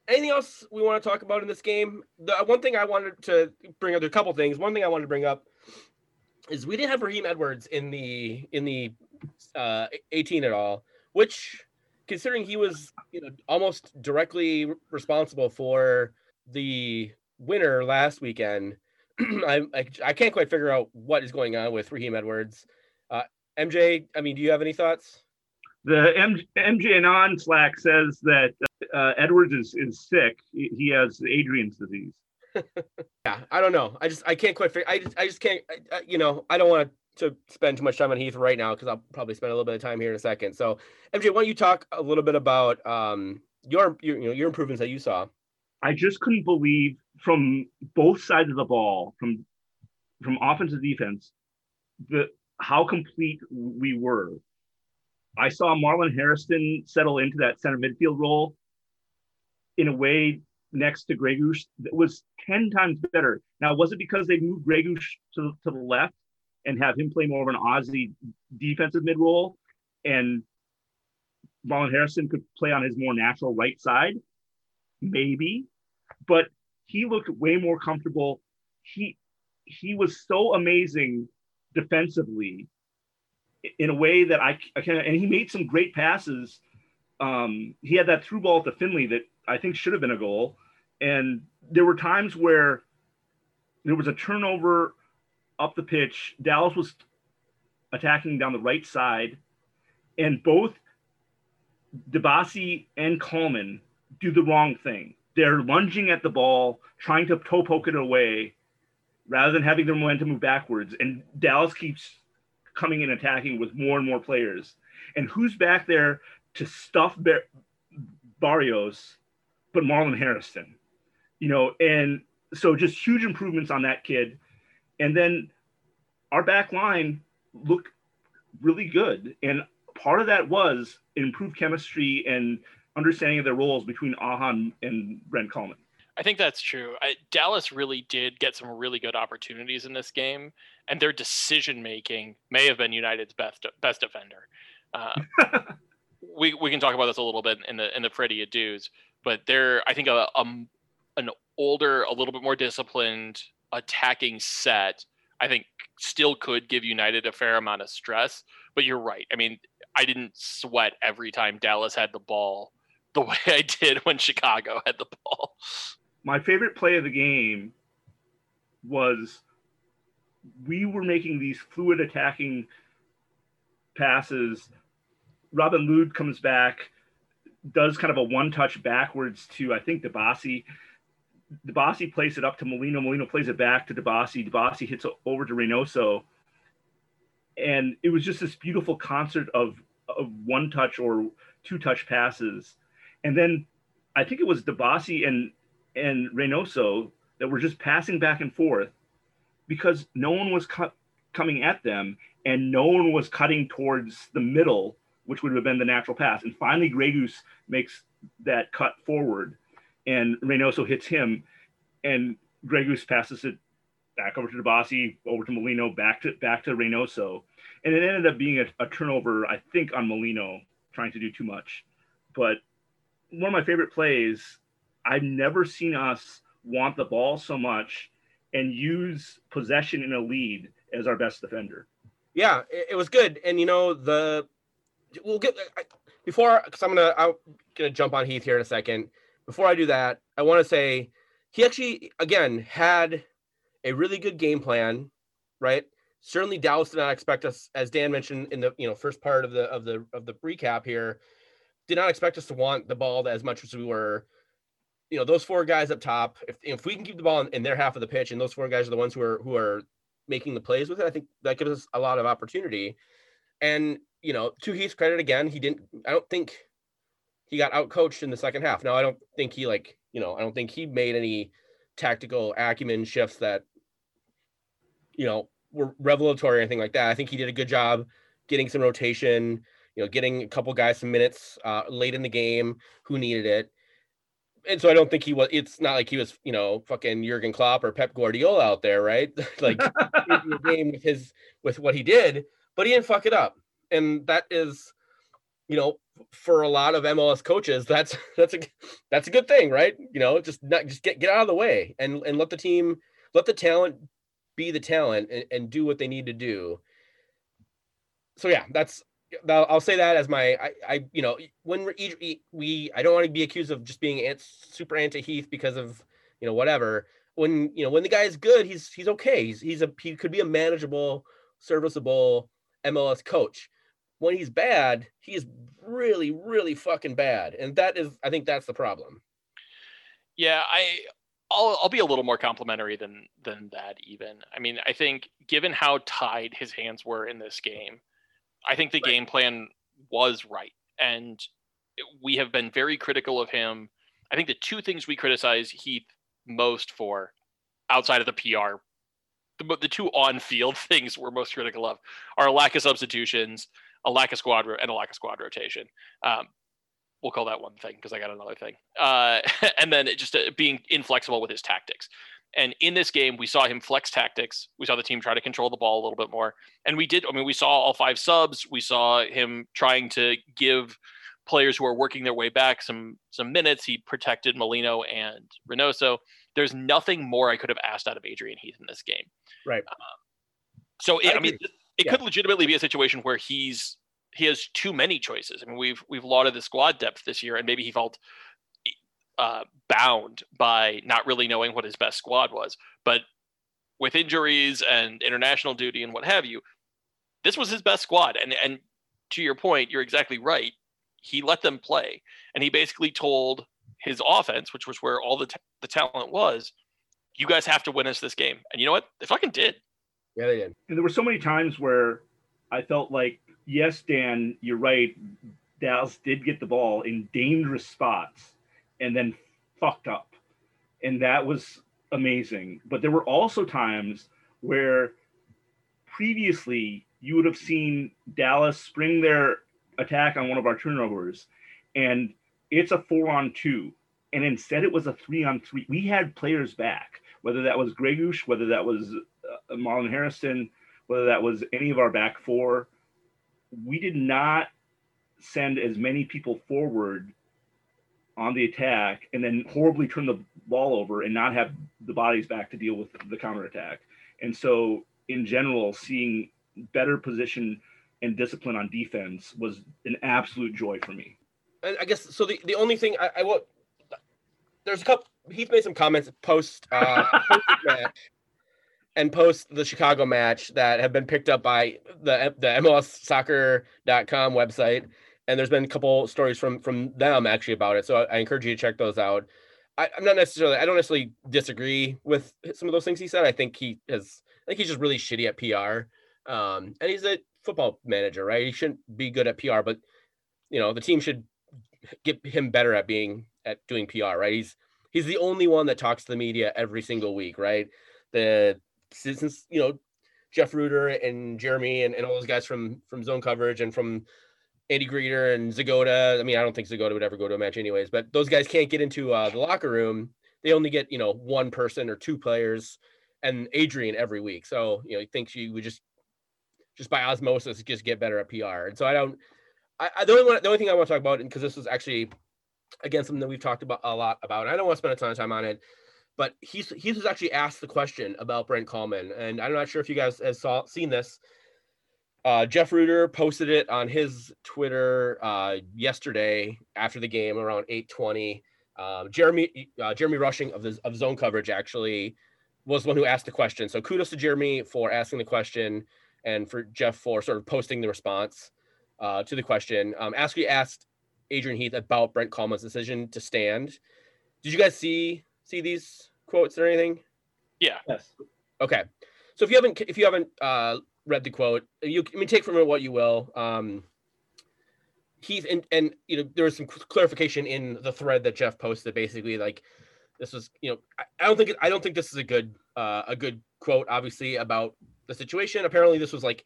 anything else we want to talk about in this game? The one thing I wanted to bring up, a couple things. One thing I wanted to bring up is we didn't have Raheem Edwards in the in the uh, 18 at all, which considering he was you know almost directly responsible for the winner last weekend. I, I, I can't quite figure out what is going on with Raheem Edwards. Uh, MJ, I mean, do you have any thoughts? The M, MJ Anon Slack says that uh, Edwards is, is sick. He has Adrian's disease. Yeah, I don't know. I just I can't quite figure. I just I just can't. I, I, you know, I don't want to spend too much time on Heath right now because I'll probably spend a little bit of time here in a second. So, MJ, why don't you talk a little bit about um your, your you know your improvements that you saw? I just couldn't believe from both sides of the ball, from from offense to defense, the how complete we were. I saw Marlon Hairston settle into that center midfield role in a way next to Grey that was 10 times better. Now, was it because they moved Grey to, to the left and have him play more of an Aussie defensive mid role and Marlon Hairston could play on his more natural right side? Maybe. But he looked way more comfortable. He he was so amazing defensively in a way that I, I can and he made some great passes. Um, he had that through ball to Finlay that I think should have been a goal. And there were times where there was a turnover up the pitch. Dallas was attacking down the right side, and both Dibassy and Kallman do the wrong thing. They're lunging at the ball, trying to toe poke it away, rather than having their momentum move backwards. And Dallas keeps coming and attacking with more and more players. And who's back there to stuff Bar- Barrios but Marlon Hairston, You know, and so just huge improvements on that kid. And then our back line looked really good. And part of that was improved chemistry and understanding of their roles between Aja and Brent Kallman. I think that's true. I, Dallas really did get some really good opportunities in this game, and their decision making may have been United's best best defender. Uh, we we can talk about this a little bit in the in the Freddy Adu's, but they're I think a, a an older, a little bit more disciplined attacking set. I think still could give United a fair amount of stress. But you're right. I mean, I didn't sweat every time Dallas had the ball the way I did when Chicago had the ball my favorite play of the game was we were making these fluid attacking passes. Robin Lod comes back, does kind of a one touch backwards to I think Dibassy. Dibassy plays it up to Molino. Molino plays it back to Dibassy. Dibassy hits over to Reynoso. And it was just this beautiful concert of, of one touch or two touch passes. And then I think it was Dibassy and and Reynoso that were just passing back and forth because no one was cu- coming at them and no one was cutting towards the middle, which would have been the natural pass. And finally, Grey Goose makes that cut forward and Reynoso hits him and Grey Goose passes it back over to Dibassy, over to Molino, back to back to Reynoso. And it ended up being a, a turnover, I think, on Molino trying to do too much. But one of my favorite plays I've never seen us want the ball so much and use possession in a lead as our best defender. Yeah, it was good. And you know, the we'll get uh, before because I'm gonna I'm gonna jump on Heath here in a second. Before I do that, I want to say he actually again had a really good game plan, right? Certainly Dallas did not expect us, as Dan mentioned in the you know first part of the of the of the recap here, did not expect us to want the ball as much as we were you know those four guys up top. If if we can keep the ball in, in, their half of the pitch, and those four guys are the ones who are who are making the plays with it, I think that gives us a lot of opportunity. And you know, to Heath's credit again, he didn't. I don't think he got out coached in the second half. Now I don't think he like you know I don't think he made any tactical acumen shifts that you know were revelatory or anything like that. I think he did a good job getting some rotation, you know, getting a couple guys some minutes uh, late in the game who needed it. And so I don't think he was. It's not like he was, you know, fucking Jurgen Klopp or Pep Guardiola out there, right? like the game with his with what he did, but he didn't fuck it up, and that is, you know, for a lot of MLS coaches, that's that's a that's a good thing, right? You know, just not just get get out of the way and and let the team let the talent be the talent and, and do what they need to do. So yeah, that's I'll say that as my I, I you know when we, we I don't want to be accused of just being ant, super anti Heath because of you know whatever. When you know when the guy is good, he's he's okay. He's he's a he could be a manageable, serviceable MLS coach. When he's bad, he's really really fucking bad, and that is I think that's the problem. Yeah, I I'll I'll be a little more complimentary than than that even. I mean, I think given how tied his hands were in this game, I think the right. game plan was right. And we have been very critical of him. I think the two things we criticize Heath most for outside of the PR the, the two on-field things we're most critical of are a lack of substitutions, a lack of squad ro- and a lack of squad rotation. Um, we'll call that one thing because I got another thing. Uh, and then just uh, being inflexible with his tactics. And in this game, we saw him flex tactics. We saw the team try to control the ball a little bit more. And we did, I mean, we saw all five subs. We saw him trying to give players who are working their way back some some minutes. He protected Molino and Reynoso. There's nothing more I could have asked out of Adrian Heath in this game. Right. Um, so it, I, I, mean, it yeah. could legitimately be a situation where he's he has too many choices. I mean, we've we've lauded the squad depth this year, and maybe he felt uh, bound by not really knowing what his best squad was. But with injuries and international duty and what have you, this was his best squad. And and to your point, you're exactly right. He let them play, and he basically told his offense, which was where all the t- the talent was, you guys have to win us this game. And you know what? They fucking did. Yeah, they did. And there were so many times where I felt like yes, Dan, you're right. Dallas did get the ball in dangerous spots and then fucked up. And that was amazing. But there were also times where previously you would have seen Dallas spring their attack on one of our turnovers and it's a four on two. And instead it was a three on three. We had players back, whether that was Gregus, whether that was Marlon Hairston, whether that was any of our back four we did not send as many people forward on the attack and then horribly turn the ball over and not have the bodies back to deal with the counterattack. And so, in general, seeing better position and discipline on defense was an absolute joy for me. I guess so. The, the only thing I, I will there's a couple. Heath made some comments post uh, post match and post the Chicago match that have been picked up by the the MLSsoccer.com website. And there's been a couple stories from from them actually about it. So I, I encourage you to check those out. I, am not necessarily I don't necessarily disagree with some of those things he said. I think he has I think he's just really shitty at PR. Um, and he's a football manager, right? He shouldn't be good at PR, but you know, the team should get him better at being at doing PR, right? He's he's the only one that talks to the media every single week, right? The since you know Jeff Rueter and Jeremy and, and all those guys from from zone coverage and from Andy Greder and Zagoda. I mean, I don't think Zagoda would ever go to a match anyways, but those guys can't get into uh, the locker room. They only get, you know, one person or two players and Adrian every week. So, you know, he thinks you would just, just by osmosis, just get better at PR. And so I don't, I, I the only one, the only thing I want to talk about, and because this is actually, again, something that we've talked about a lot about, I don't want to spend a ton of time on it, but he's he was actually asked the question about Brent Kallman, and I'm not sure if you guys have saw seen this. Uh, Jeff Rueter posted it on his Twitter uh, yesterday after the game around 8:20. Um, Jeremy uh, Jeremy Rushing of the of Zone Coverage actually was one who asked the question. So kudos to Jeremy for asking the question and for Jeff for sort of posting the response uh, to the question. Um, Askew asked Adrian Heath about Brent Kallman's decision to stand. Did you guys see see these quotes or anything? Yeah. Yes. Okay. So if you haven't if you haven't uh, read the quote, you I mean take from it what you will. Um, he's and and you know there was some clarification in the thread that Jeff posted. Basically, like this was you know I, I don't think I don't think this is a good uh, a good quote. Obviously about the situation. Apparently, this was like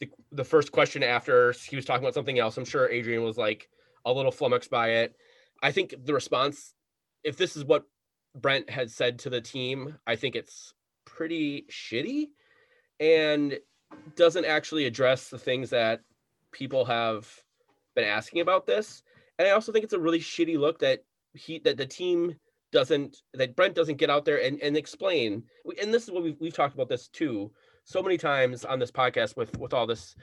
the the first question after he was talking about something else. I'm sure Adrian was like a little flummoxed by it. I think the response, if this is what Brent had said to the team, I think it's pretty shitty and doesn't actually address the things that people have been asking about this. And I also think it's a really shitty look that he that the team doesn't that Brent doesn't get out there and, and explain. And this is what we've we've talked about this too so many times on this podcast with with all this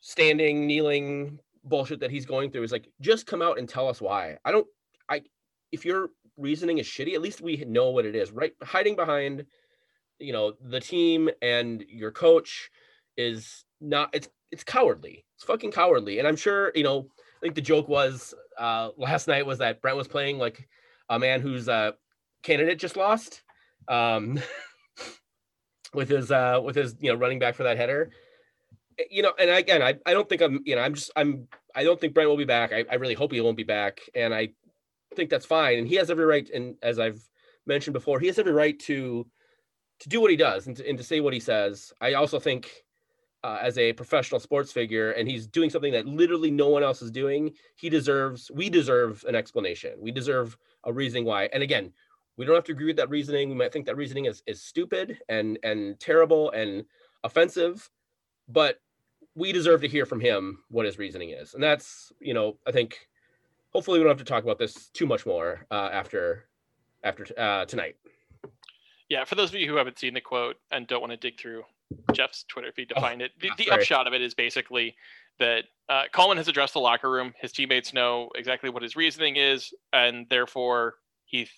standing, kneeling bullshit that he's going through. Is like just come out and tell us why. I don't I if your reasoning is shitty, at least we know what it is, right? Hiding behind you know the team and your coach is not it's it's cowardly. It's fucking cowardly. And I'm sure, you know, I think the joke was uh last night was that Brent was playing like a man whose uh candidate just lost. Um with his uh with his you know running back for that header. Eh, you know, and again, I, I don't think I'm you know I'm just I'm I don't think Brent will be back. I, I really hope he won't be back, and I think that's fine. And he has every right, and as I've mentioned before, he has every right to to do what he does and to, and to say what he says. I also think uh, as a professional sports figure and he's doing something that literally no one else is doing he deserves we deserve an explanation we deserve a reasoning why and again we don't have to agree with that reasoning we might think that reasoning is, is stupid and and terrible and offensive but we deserve to hear from him what his reasoning is and that's you know i think hopefully we don't have to talk about this too much more uh, after after uh, tonight yeah for those of you who haven't seen the quote and don't want to dig through Jeff's Twitter feed to oh, find it. The, the upshot of it is basically that uh, Kallman has addressed the locker room. His teammates know exactly what his reasoning is, and therefore he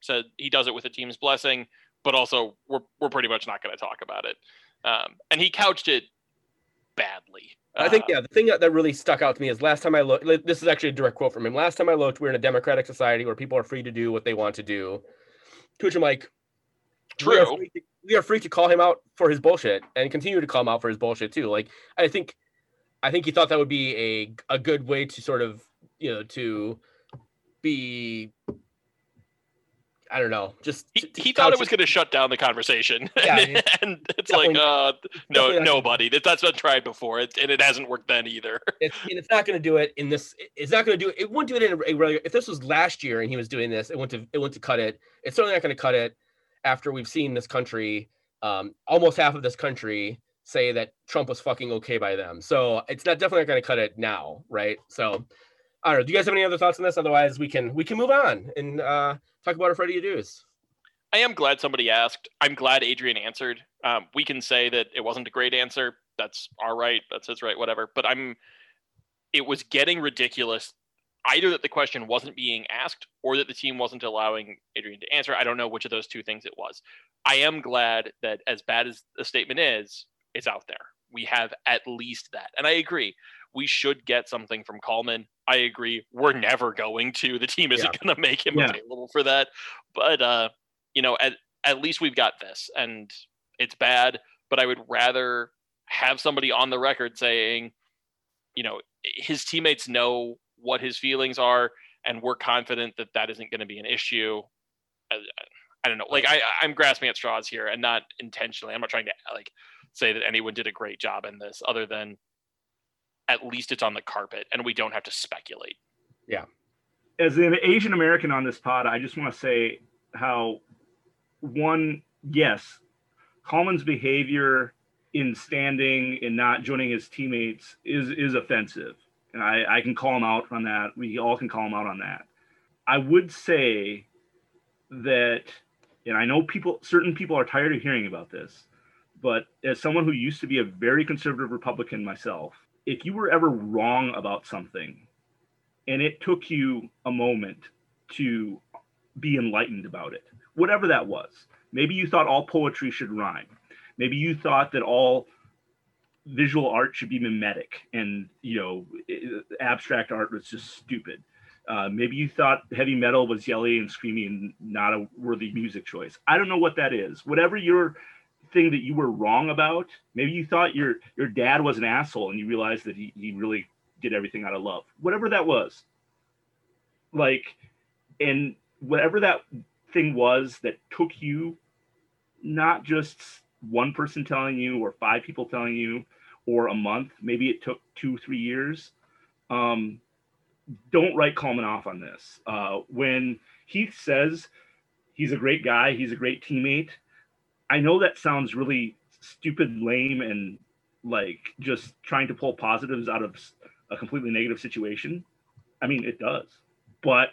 said he does it with the team's blessing. But also, we're we're pretty much not going to talk about it. Um, and he couched it badly. I think yeah, the thing that, that really stuck out to me is last time I looked. This is actually a direct quote from him. Last time I looked, we're in a democratic society where people are free to do what they want to do. To which I'm like, true we are free to call him out for his bullshit and continue to call him out for his bullshit too. Like I think I think he thought that would be a a good way to sort of you know to be I don't know. Just he, he thought it was going to shut down the conversation, yeah, and, and it's like, uh, no, nobody. That's been tried before, it, and it hasn't worked then either. It's, and it's not going to do it in this. It's not going to do it. It wouldn't do it in a, regular. If this was last year and he was doing this, it went to it went to cut it. It's certainly not going to cut it after we've seen this country, um, almost half of this country say that Trump was fucking okay by them. So it's not definitely not going to cut it now, right? So I don't know. Do you guys have any other thoughts on this? Otherwise, we can we can move on and uh, talk about our Freddy Adu's. I am glad somebody asked. I'm glad Adrian answered. Um, we can say that it wasn't a great answer. That's our right. That's his right. Whatever. But I'm. It was getting ridiculous either that the question wasn't being asked or that the team wasn't allowing Adrian to answer. I don't know which of those two things it was. I am glad that as bad as the statement is, it's out there. We have at least that. And I agree. We should get something from Kallman. I agree. We're never going to. The team isn't yeah. going to make him yeah. available for that. But uh, you know, at at least we've got this. And it's bad, but I would rather have somebody on the record saying, you know, his teammates know what his feelings are, and we're confident that that isn't going to be an issue. I, I, don't know. Like I, I'm grasping at straws here, and not intentionally. I'm not trying to like say that anyone did a great job in this, other than at least it's on the carpet, and we don't have to speculate. Yeah. As an Asian American on this pod, I just want to say how one, yes, Kallman's behavior in standing and not joining his teammates is is offensive and I, I can call him out on that. We all can call him out on that. I would say that, and I know people, certain people are tired of hearing about this, but as someone who used to be a very conservative Republican myself, if you were ever wrong about something and it took you a moment to be enlightened about it, whatever that was, maybe you thought all poetry should rhyme. Maybe you thought that all visual art should be mimetic and you know abstract art was just stupid. Uh, maybe you thought heavy metal was yelly and screamy and not a worthy music choice. I don't know what that is. Whatever your thing that you were wrong about maybe you thought your your dad was an asshole and you realized that he, he really did everything out of love, whatever that was. Like, and whatever that thing was that took you, not just one person telling you or five people telling you or a month, maybe it took two, three years. Um, don't write Kallman off on this. Uh, when Heath says he's a great guy, he's a great teammate, I know that sounds really stupid, lame, and like just trying to pull positives out of a completely negative situation. I mean, it does. But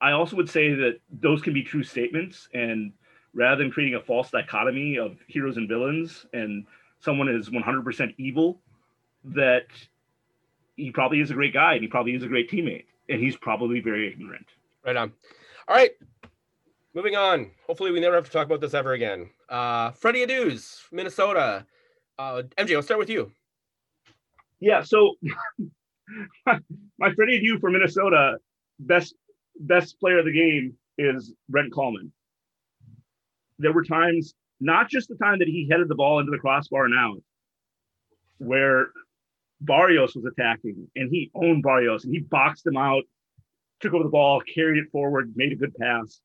I also would say that those can be true statements. And rather than creating a false dichotomy of heroes and villains and someone is 100% evil, that he probably is a great guy and he probably is a great teammate. And he's probably very ignorant. Right on. All right. Moving on. Hopefully, we never have to talk about this ever again. Uh, Freddy Adu's, Minnesota. Uh, MJ, I'll start with you. Yeah. So, my Freddy Adu for Minnesota, best best player of the game is Brent Kallman. There were times, not just the time that he headed the ball into the crossbar and out, where Barrios was attacking and he owned Barrios and he boxed him out, took over the ball, carried it forward, made a good pass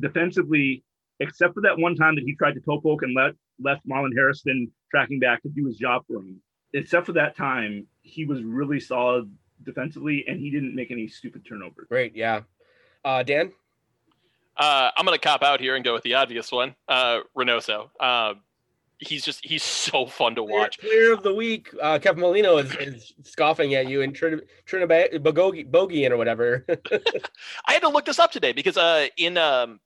defensively, except for that one time that he tried to toe poke and let left Marlon Hairston tracking back to do his job for him. Except for that time, he was really solid defensively, and he didn't make any stupid turnovers. Great, yeah. Uh, Dan, uh, I'm gonna cop out here and go with the obvious one, uh, Reynoso. Uh, he's just he's so fun to watch. Player of the week, uh, Kevin Molino is, is scoffing at you and Trin- Trinidad bogey or whatever. I had to look this up today because uh, in um,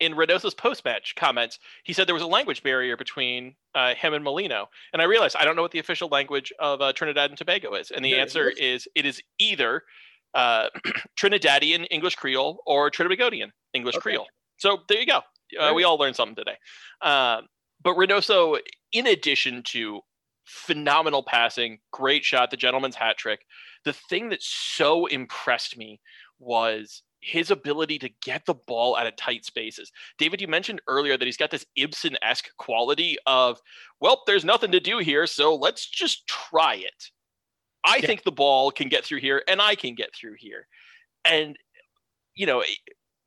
in Reynoso's post match comments, he said there was a language barrier between uh, him and Molino. And I realized I don't know what the official language of uh, Trinidad and Tobago is. And the yeah, answer is it is either uh, Trinidadian English Creole or Trinbagonian English okay. Creole. So there you go. Uh, we all learned something today. Um, but Reynoso, in addition to phenomenal passing, great shot, the gentleman's hat trick, the thing that so impressed me was his ability to get the ball out of tight spaces. David, you mentioned earlier that he's got this Ibson esque quality of, well, there's nothing to do here, so let's just try it. I yeah. think the ball can get through here, and I can get through here. And, you know,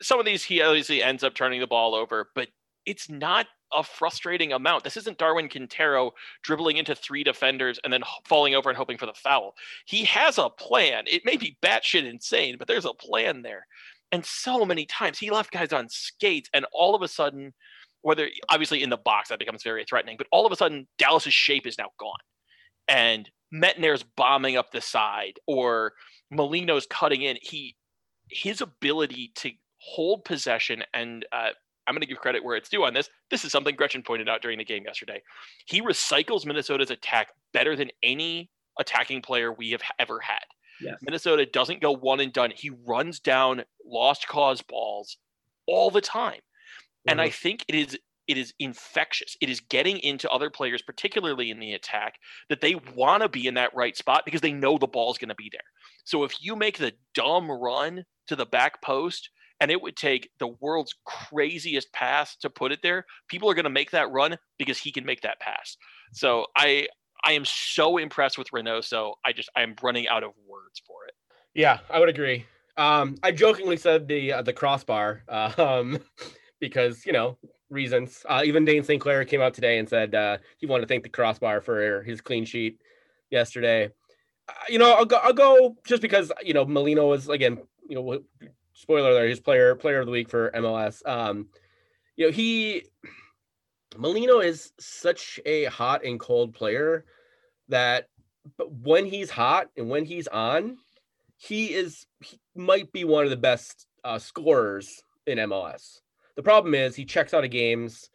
some of these he obviously ends up turning the ball over, but it's not a frustrating amount. This isn't Darwin Quintero dribbling into three defenders and then falling over and hoping for the foul. He has a plan. It may be batshit insane, but there's a plan there. And so many times he left guys on skates, and all of a sudden, whether obviously in the box that becomes very threatening, but all of a sudden Dallas's shape is now gone, and Métanire's bombing up the side, or Molino's cutting in. He his ability to hold possession and uh, I'm going to give credit where it's due on this. This is something Gretchen pointed out during the game yesterday. He recycles Minnesota's attack better than any attacking player we have ever had. Yes. Minnesota doesn't go one and done. He runs down lost cause balls all the time. Mm-hmm. And I mm-hmm. think it is it is infectious. It is getting into other players, particularly in the attack, that they want to be in that right spot because they know the ball is going to be there. So if you make the dumb run to the back post, and it would take the world's craziest pass to put it there. People are going to make that run because he can make that pass. So I I am so impressed with Reynoso. I just I am running out of words for it. Yeah, I would agree. Um, I jokingly said the uh, the crossbar uh, um, because you know reasons. Uh, even Dayne St. Clair came out today and said uh, he wanted to thank the crossbar for his clean sheet yesterday. Uh, you know, I'll go. I'll go just because you know Molino was again. You know, spoiler alert, he's player player of the week for MLS. Um, you know, he Molino is such a hot and cold player that but when he's hot and when he's on, he is he might be one of the best uh, scorers in MLS. The problem is he checks out of games.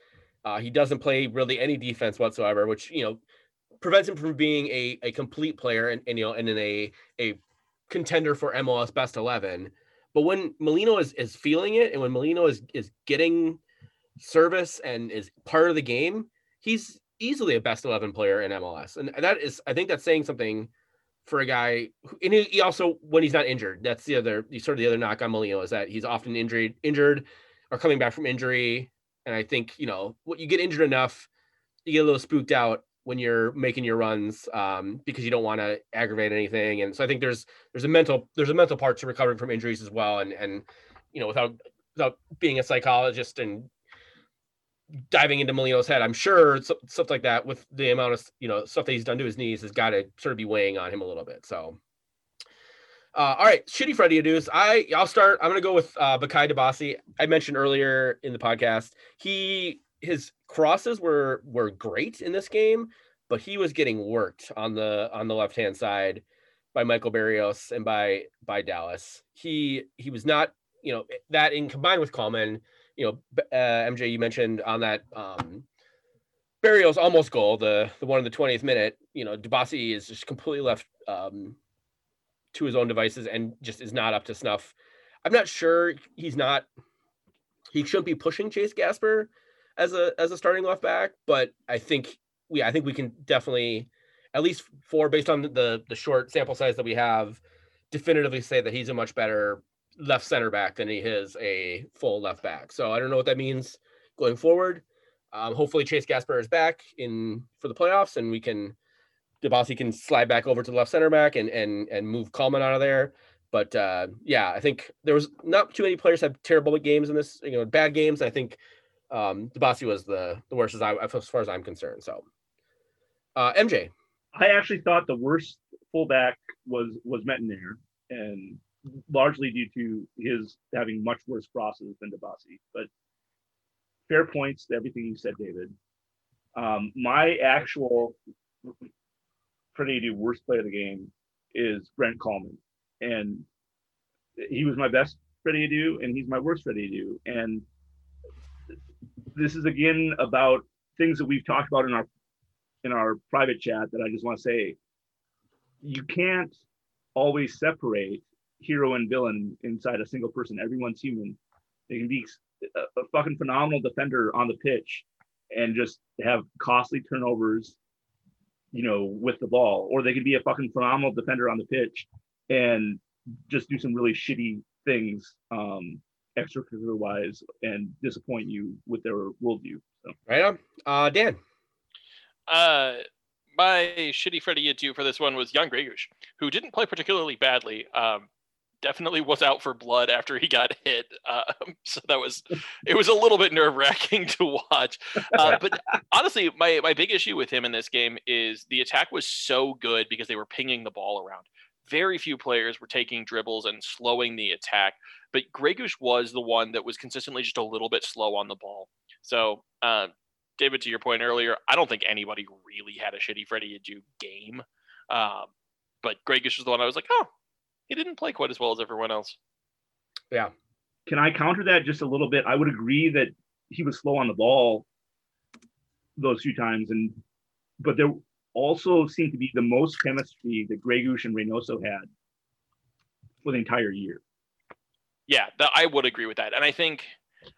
Uh, he doesn't play really any defense whatsoever, which you know prevents him from being a, a complete player and, and you know and in a a contender for MLS best eleven. But when Molino is, is feeling it and when Molino is, is getting service and is part of the game, he's easily a best 11 player in MLS. And that is, I think that's saying something for a guy who, and he, he also, when he's not injured, that's the other, sort of the other knock on Molino is that he's often injured, injured or coming back from injury. And I think, you know, what you get injured enough, you get a little spooked out when you're making your runs um, because you don't want to aggravate anything. And so I think there's there's a mental there's a mental part to recovering from injuries as well. And and you know without without being a psychologist and diving into Molino's head, I'm sure stuff like that with the amount of you know stuff that he's done to his knees has got to sort of be weighing on him a little bit. So. Uh, all right, shitty Freddy Adu's. I I'll start. I'm gonna go with uh, Bakaye Dibassy. I mentioned earlier in the podcast he his crosses were were great in this game, but he was getting worked on the on the left hand side by Michael Barrios and by by Dallas. He he was not you know that in combined with Kallman, you know uh, MJ you mentioned on that um, Barrios almost goal the the one in the 20th minute. You know Dibassy is just completely left um, to his own devices and just is not up to snuff. I'm not sure he's not. He shouldn't be pushing Chase Gasper as a as a starting left back, but I think we I think we can definitely at least for based on the the short sample size that we have, definitively say that he's a much better left center back than he is a full left back. So I don't know what that means going forward. Um, hopefully Chase Gasper is back in for the playoffs and we can Dibassy can slide back over to the left center back and and and move Kallman out of there. But uh, yeah, I think there was not too many players have terrible games in this, you know, bad games. I think um, Dibassy was the the worst as I as far as I'm concerned. So, uh, MJ, I actually thought the worst fullback was was Métanire, and largely due to his having much worse crosses than Dibassy. But fair points to everything you said, David. Um, my actual Adu worst play of the game is Brent Kallman, and he was my best Freddy Adu, and he's my worst Freddy Adu, and this is again about things that we've talked about in our in our private chat that I just want to say. You can't always separate hero and villain inside a single person. Everyone's human. They can be a, a fucking phenomenal defender on the pitch and just have costly turnovers, you know, with the ball, or they can be a fucking phenomenal defender on the pitch and just do some really shitty things um, extracurricular wise and disappoint you with their worldview. So. Right on. Uh, Dan. Uh, my shitty Freddy Adu for this one was Jan Gregus, who didn't play particularly badly. Um, definitely was out for blood after he got hit. Um, so that was it was a little bit nerve wracking to watch. Uh, but honestly, my my big issue with him in this game is the attack was so good because they were pinging the ball around. Very few players were taking dribbles and slowing the attack but Gregus was the one that was consistently just a little bit slow on the ball. So, uh, David, to your point earlier, I don't think anybody really had a shitty Freddy Adu game. Um, but Gregus was the one I was like, oh, he didn't play quite as well as everyone else. Yeah. Can I counter that just a little bit? I would agree that he was slow on the ball those few times, and but there also seemed to be the most chemistry that Gregus and Reynoso had for the entire year yeah, I would agree with that. And I think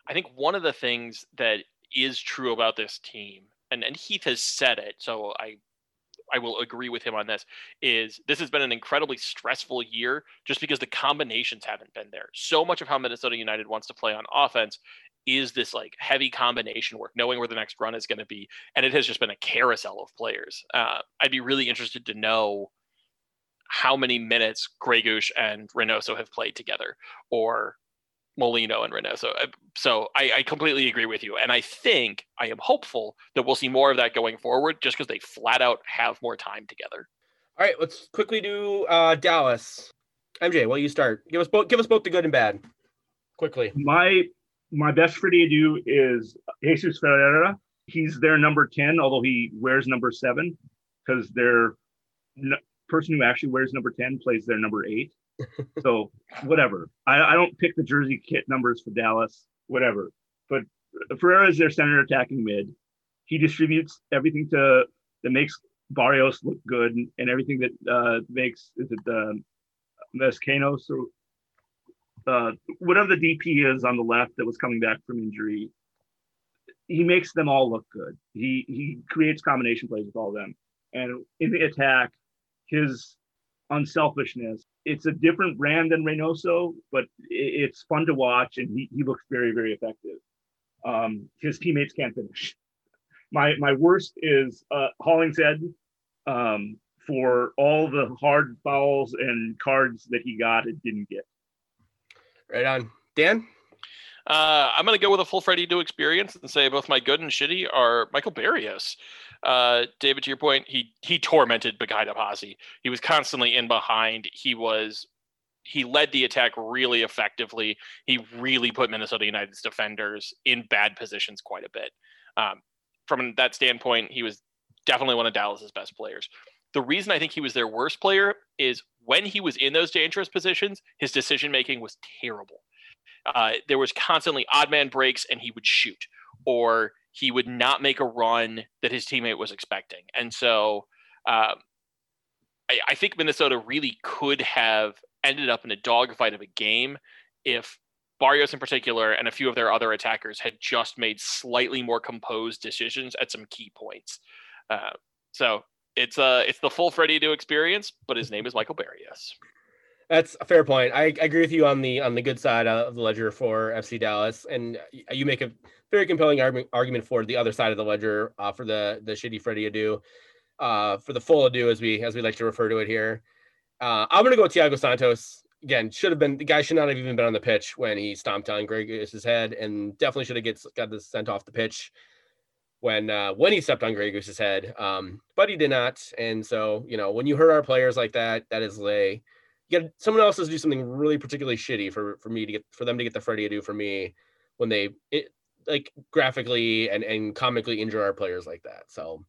I think one of the things that is true about this team, and, and Heath has said it, so I I will agree with him on this, is this has been an incredibly stressful year just because the combinations haven't been there. So much of how Minnesota United wants to play on offense is this like heavy combination work, knowing where the next run is going to be. And it has just been a carousel of players. Uh, I'd be really interested to know how many minutes Gregus and Reynoso have played together, or Molino and Reynoso. Uh, so I, I, completely agree with you, and I think I am hopeful that we'll see more of that going forward, just because they flat out have more time together. All right, let's quickly do uh, Dallas. MJ, will you start? Give us both. Give us both the good and bad. Quickly. My my best Freddy Adu is Jesus Ferreira. He's their number ten, although he wears number seven because they're person who actually wears number 10 plays their number eight. So whatever. I, I don't pick the jersey kit numbers for Dallas, whatever. But Ferreira is their center attacking mid. He distributes everything to that makes Barrios look good and, and everything that uh, makes is it the Mescanos or uh, whatever the DP is on the left that was coming back from injury. He makes them all look good. He he creates combination plays with all of them. And in the attack, his unselfishness. It's a different brand than Reynoso, but it's fun to watch, and he, he looks very, very effective. Um, his teammates can't finish. my my worst is uh, Hollingshead um, for all the hard fouls and cards that he got and didn't get. Right on, Dan. Uh, I'm going to go with a full Freddy Adu experience and say both my good and shitty are Michael Barrios. Uh, David, to your point, he he tormented Bakaye Dibassy. He was constantly in behind. He was he led the attack really effectively. He really put Minnesota United's defenders in bad positions quite a bit. Um, from that standpoint, he was definitely one of Dallas's best players. The reason I think he was their worst player is when he was in those dangerous positions, his decision making was terrible. Uh, there was constantly odd man breaks, and he would shoot, or he would not make a run that his teammate was expecting. And so, um, I, I think Minnesota really could have ended up in a dogfight of a game if Barrios in particular and a few of their other attackers had just made slightly more composed decisions at some key points. Uh, so it's uh it's the full Freddy Adu experience, but his name is Michael Barrios. That's a fair point. I, I, agree with you on the on the good side of the ledger for FC Dallas, and you make a very compelling argument argument for the other side of the ledger uh, for the the shitty Freddy Adu, uh, for the full Adu as we as we like to refer to it here. Uh, I'm gonna go with Thiago Santos again. Should have been the guy should not have even been on the pitch when he stomped on Gregus' head, and definitely should have get got this sent off the pitch when uh, when he stepped on Gregus's head. Um, but he did not, and so you know when you hurt our players like that, that is lay. You get someone else has to do something really particularly shitty for for me to get for them to get the Freddy Adu for me when they it, like graphically and and comically injure our players like that. So.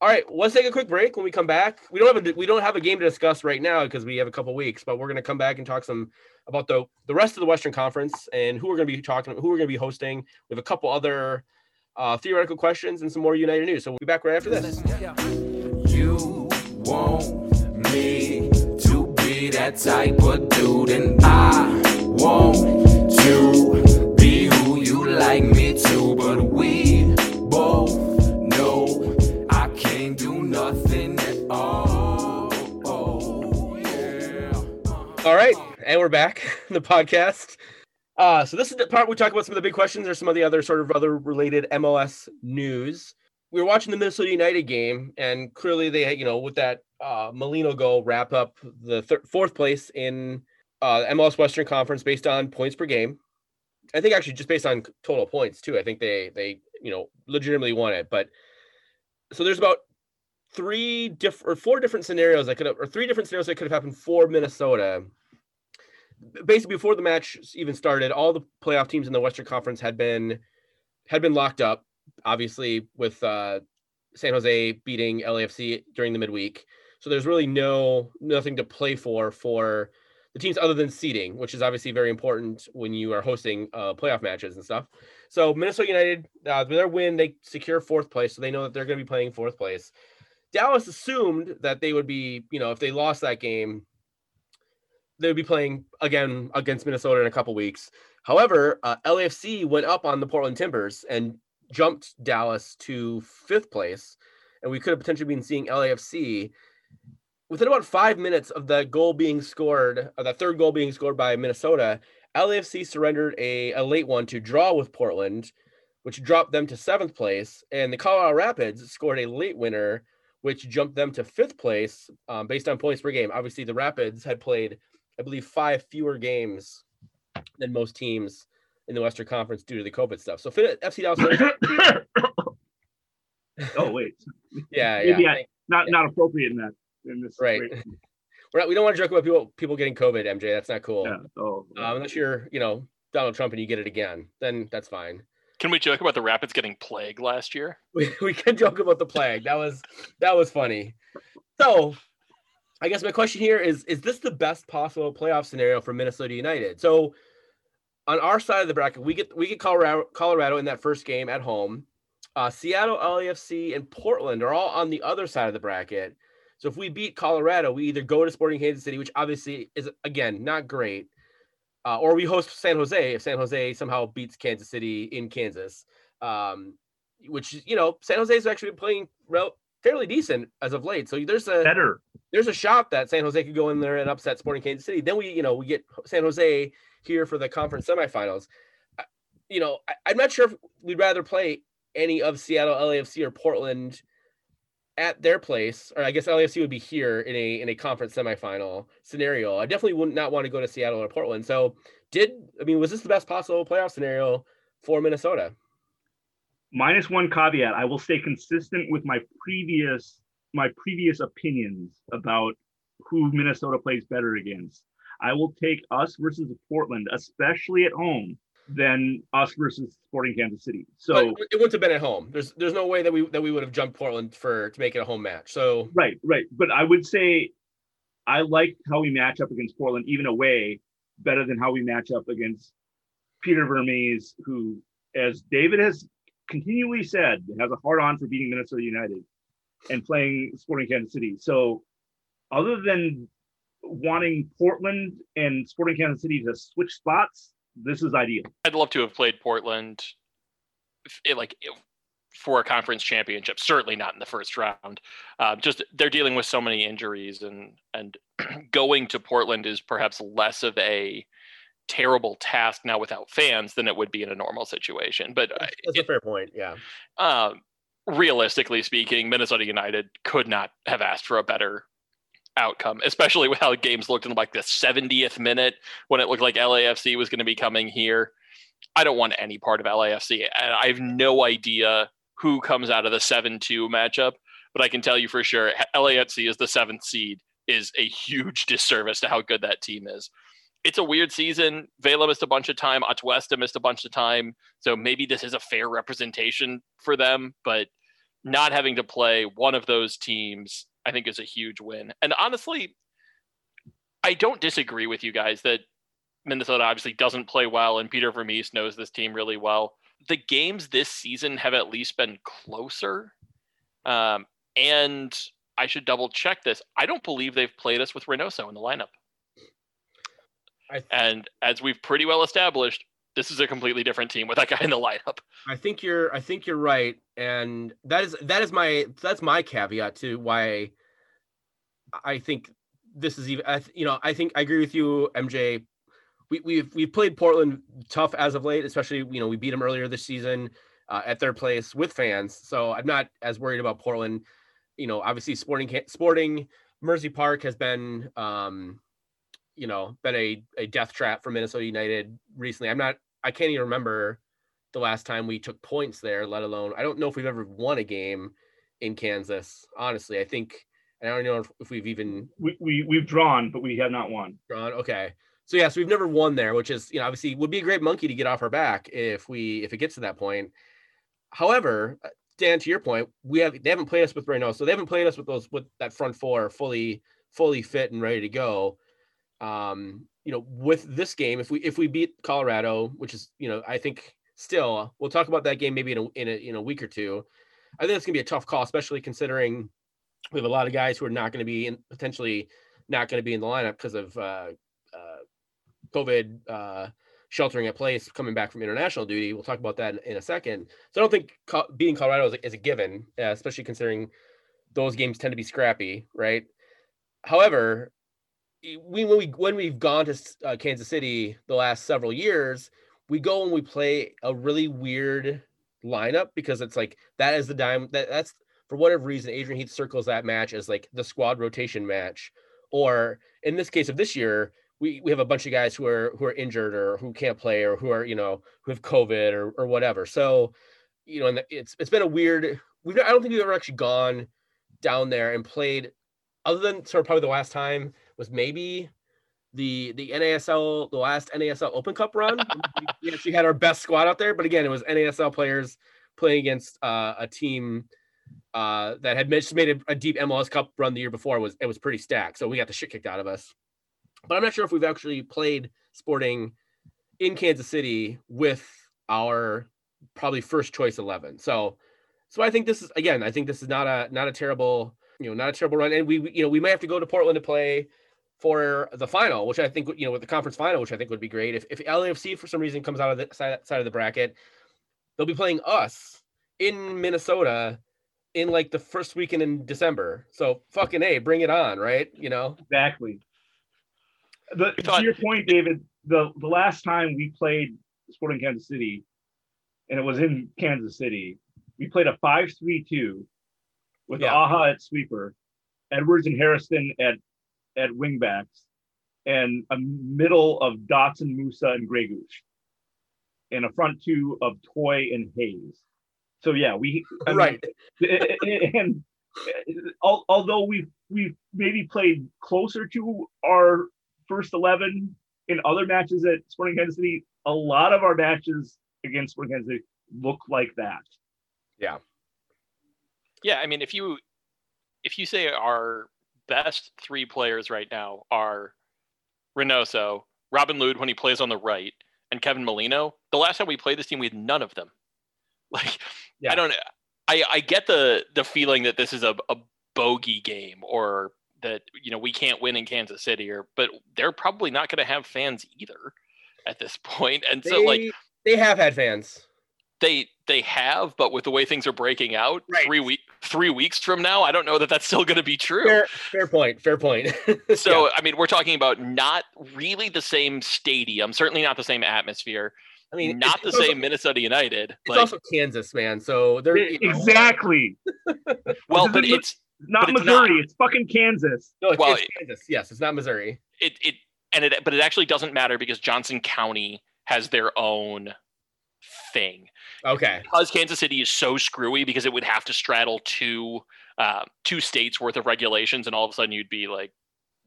All right, let's take a quick break. When we come back, we don't have a we don't have a game to discuss right now because we have a couple weeks, but we're going to come back and talk some about the the rest of the Western Conference and who we're going to be talking, who we're going to be hosting. We have a couple other uh, theoretical questions, and some more United news. So we'll be back right after this. You want me that type of dude, and I want to be who you like me to, but we both know I can't do nothing at all. Oh, yeah. All right, and we're back. the podcast. Uh, so this is the part we talk about some of the big questions or some of the other sort of other related MLS news. We were watching the Minnesota United game, and clearly they, you know, with that uh, Molino goal, wrap up the thir- fourth place in uh, MLS Western Conference based on points per game. I think actually just based on total points too. I think they they you know legitimately won it. But so there's about three different or four different scenarios that could have or three different scenarios that could have happened for Minnesota basically before the match even started, all the playoff teams in the Western Conference had been had been locked up. Obviously, with uh, San Jose beating LAFC during the midweek, so there's really no nothing to play for for the teams other than seeding, which is obviously very important when you are hosting uh, playoff matches and stuff. So Minnesota United, uh, their win, they secure fourth place, so they know that they're going to be playing fourth place. Dallas assumed that they would be, you know, if they lost that game, they would be playing again against Minnesota in a couple weeks. However, uh, LAFC went up on the Portland Timbers and jumped Dallas to fifth place, and we could have potentially been seeing LAFC within about five minutes of the goal being scored, or that third goal being scored by Minnesota. LAFC surrendered a, a late one to draw with Portland, which dropped them to seventh place, and the Colorado Rapids scored a late winner, which jumped them to fifth place um, based on points per game. Obviously, the Rapids had played I believe, five fewer games than most teams in the Western Conference due to the COVID stuff. So FC Dallas. oh wait. yeah, yeah. yeah. Not yeah. not appropriate in that in this right. We're not, we don't want to joke about people people getting COVID, MJ. That's not cool. Yeah. Oh, uh, unless you're, you know, Donald Trump and you get it again, then that's fine. Can we joke about the Rapids getting plague last year? We, we can joke about the plague. That was that was funny. So I guess my question here is is this the best possible playoff scenario for Minnesota United? So on our side of the bracket, we get we get Colorado Colorado in that first game at home. Uh, Seattle, LAFC, and Portland are all on the other side of the bracket. So if we beat Colorado, we either go to Sporting Kansas City, which obviously is again not great, uh, or we host San Jose if San Jose somehow beats Kansas City in Kansas. Um, which you know, San Jose is actually been playing rel- fairly decent as of late. So there's a better. There's a shot that San Jose could go in there and upset Sporting Kansas City. Then we, you know, we get San Jose here for the conference semifinals. You know, I, am not sure if we'd rather play any of Seattle, LAFC, or Portland at their place, or I guess LAFC would be here in a in a conference semifinal scenario. I definitely would not want to go to Seattle or Portland. So, did I mean was this the best possible playoff scenario for Minnesota? Minus one caveat: I will stay consistent with my previous my previous opinions about who Minnesota plays better against. I will take us versus Portland, especially at home, than us versus Sporting Kansas City. So but it wouldn't have been at home. There's there's no way that we that we would have jumped Portland for to make it a home match. So right, right. But I would say I like how we match up against Portland, even away, better than how we match up against Peter Vermes, who, as David has continually said, has a hard on for beating Minnesota United and playing Sporting Kansas City. So other than wanting Portland and Sporting Kansas City to switch spots, this is ideal. I'd love to have played Portland, it, like it, for a conference championship. Certainly not in the first round. Uh, just they're dealing with so many injuries, and and going to Portland is perhaps less of a terrible task now without fans than it would be in a normal situation. But that's, that's it, a fair point. Yeah. Um, realistically speaking, Minnesota United could not have asked for a better outcome, especially with how games looked in like the 70th minute when it looked like LAFC was going to be coming here. I don't want any part of LAFC. And I have no idea who comes out of the 7 2 matchup, but I can tell you for sure LAFC is the seventh seed is a huge disservice to how good that team is. It's a weird season. Vela missed a bunch of time. Atuesta missed a bunch of time. So maybe this is a fair representation for them, but not having to play one of those teams I think is a huge win. And honestly, I don't disagree with you guys that Minnesota obviously doesn't play well, and Peter Vermes knows this team really well. The games this season have at least been closer. Um, and I should double check this. I don't believe they've played us with Reynoso in the lineup. Th- and as we've pretty well established, this is a completely different team with that guy in the lineup. I think you're I think you're right. And that is that is my that's my caveat to why I think this is even you know, I think I agree with you, MJ. We we've we've played Portland tough as of late, especially you know, we beat them earlier this season uh, at their place with fans. So I'm not as worried about Portland. You know, obviously sporting sporting Mercy Park has been um you know, been a, a death trap for Minnesota United recently. I'm not I can't even remember the last time we took points there, let alone I don't know if we've ever won a game in Kansas. Honestly, I think I don't know if we've even we, we we've drawn, but we have not won. Drawn, okay. So yes, yeah, so we've never won there, which is you know obviously would be a great monkey to get off our back if we if it gets to that point. However, uh, Dan, to your point, we have they haven't played us with Reno, so they haven't played us with those with that front four fully fully fit and ready to go. Um, you know, with this game, if we if we beat Colorado, which is you know, I think still we'll talk about that game maybe in a in a, in a week or two. I think it's gonna be a tough call, especially considering we have a lot of guys who are not going to be in potentially not going to be in the lineup because of uh, uh, COVID uh, sheltering at place coming back from international duty. We'll talk about that in, in a second. So I don't think co- beating Colorado is a, is a given, uh, especially considering those games tend to be scrappy, right? However, we when we when we've gone to uh, Kansas City the last several years, we go and we play a really weird lineup because it's like that is the dime that that's for whatever reason Adrian Heath circles that match as like the squad rotation match, or in this case of this year. We, we have a bunch of guys who are who are injured or who can't play or who are you know who have COVID or, or whatever. So you know, and it's it's been a weird. We've I don't think we've ever actually gone down there and played, other than sort of probably the last time was maybe the the NASL the last NASL Open Cup run. we actually had our best squad out there, but again, it was NASL players playing against uh, a team uh, that had just made a, a, deep MLS Cup run the year before. It was it was pretty stacked, so we got the shit kicked out of us. But I'm not sure if we've actually played Sporting in Kansas City with our probably first choice eleven. So so I think this is again, I think this is not a not a terrible you know not a terrible run, and we you know we might have to go to Portland to play for the final, which I think you know with the conference final, which I think would be great. If if LAFC for some reason comes out of the side, side of the bracket, they'll be playing us in Minnesota in like the first weekend in December. So fucking a, bring it on, right? You know exactly. The, thought, to your point, David, the the last time we played Sporting Kansas City, and it was in Kansas City, We played a five-three-two with Yeah. Aja at sweeper, Edwards and Hairston at at wingbacks, and a middle of Dotson, Musa, and Gregus, and a front two of Toye and Hayes. So yeah, we I mean, right. and although we've we've maybe played closer to our first 11 in other matches at Sporting Kansas City, a lot of our matches against Sporting Kansas City look like that. Yeah, Yeah, I mean, if you if you say our best three players right now are Reynoso, Robin Lod when he plays on the right, and Kevin Molino, the last time we played this team, we had none of them. Like, Yeah. I don't. I I get the the feeling that this is a a bogey game or that you know we can't win in Kansas City or but they're probably not going to have fans either at this point and so like They- they have had fans. they they have but with the way things are breaking out Right. three week three weeks from now i don't know that that's still going to be true Fair, fair point. Fair point. so i mean we're talking about not really the same stadium certainly not the same atmosphere I mean, not the same minnesota united It's like, also Kansas, man. So they're you know- Exactly. well but it's Not But it's Missouri, not. it's fucking Kansas. No, it's, Well, it's Kansas. Yes, it's not Missouri. it it and it but it actually doesn't matter because johnson county has their own thing Okay. because Kansas City is so screwy because it would have to straddle two uh, two states worth of regulations, and all of a sudden you'd be like,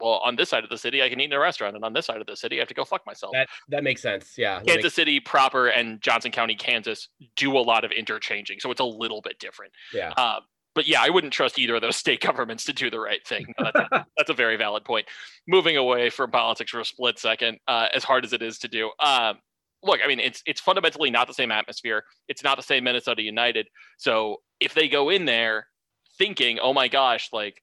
well, on this side of the city I can eat in a restaurant, and on this side of the city I have to go fuck myself. That that makes sense. Yeah. Kansas makes- City proper and Johnson County, Kansas do a lot of interchanging, so it's a little bit different. yeah. Uh, but yeah, I wouldn't trust either of those state governments to do the right thing. No, That's a, that's a very valid point. Moving away from politics for a split second, uh, as hard as it is to do. Um, look, I mean, it's it's fundamentally not the same atmosphere. It's not the same Minnesota United. So if they go in there thinking, "Oh my gosh, like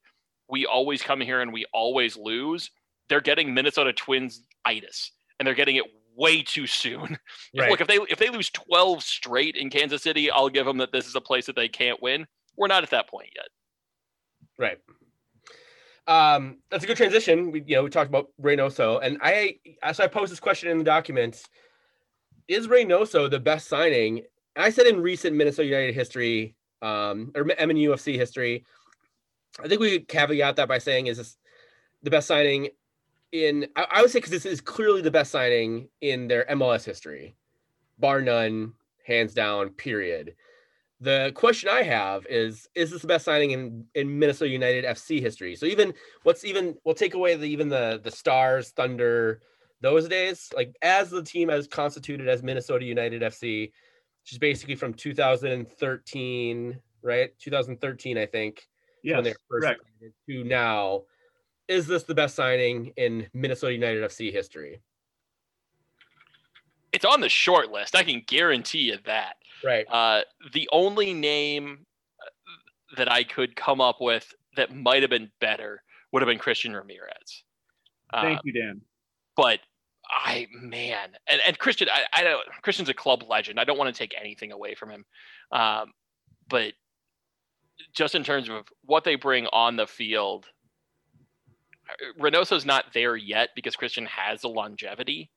we always come here and we always lose," they're getting Minnesota Twins itis, and they're getting it way too soon. Right. Look, if they if they lose 12 straight in Kansas City, I'll give them that this is a place that they can't win. We're not at that point yet. Right. Um, that's a good transition. We, you know, we talked about Reynoso, and I, so I posed this question in the documents: Is Reynoso the best signing? I said in recent Minnesota United history, um, or MNUFC history. I think we caveat that by saying, is this the best signing in? I, I would say because this is clearly the best signing in their MLS history, bar none, hands down. Period. The question I have is: Is this the best signing in in Minnesota United FC history? So even what's even we'll take away the even the the Stars, Thunder, those days. Like as the team as constituted as Minnesota United FC, which is basically from 2013, right? 2013, I think, Yes, they were first correct. signed, to now. Is this the best signing in Minnesota United FC history? It's on the short list. I can guarantee you that. Right. Uh, the only name uh, that I could come up with that might have been better would have been Christian Ramirez. Uh, Thank you, Dan. but I man, and, and Christian, I, I don't. Christian's a club legend. I don't want to take anything away from him, um, but just in terms of what they bring on the field, Reynoso's not there yet because Christian has the longevity,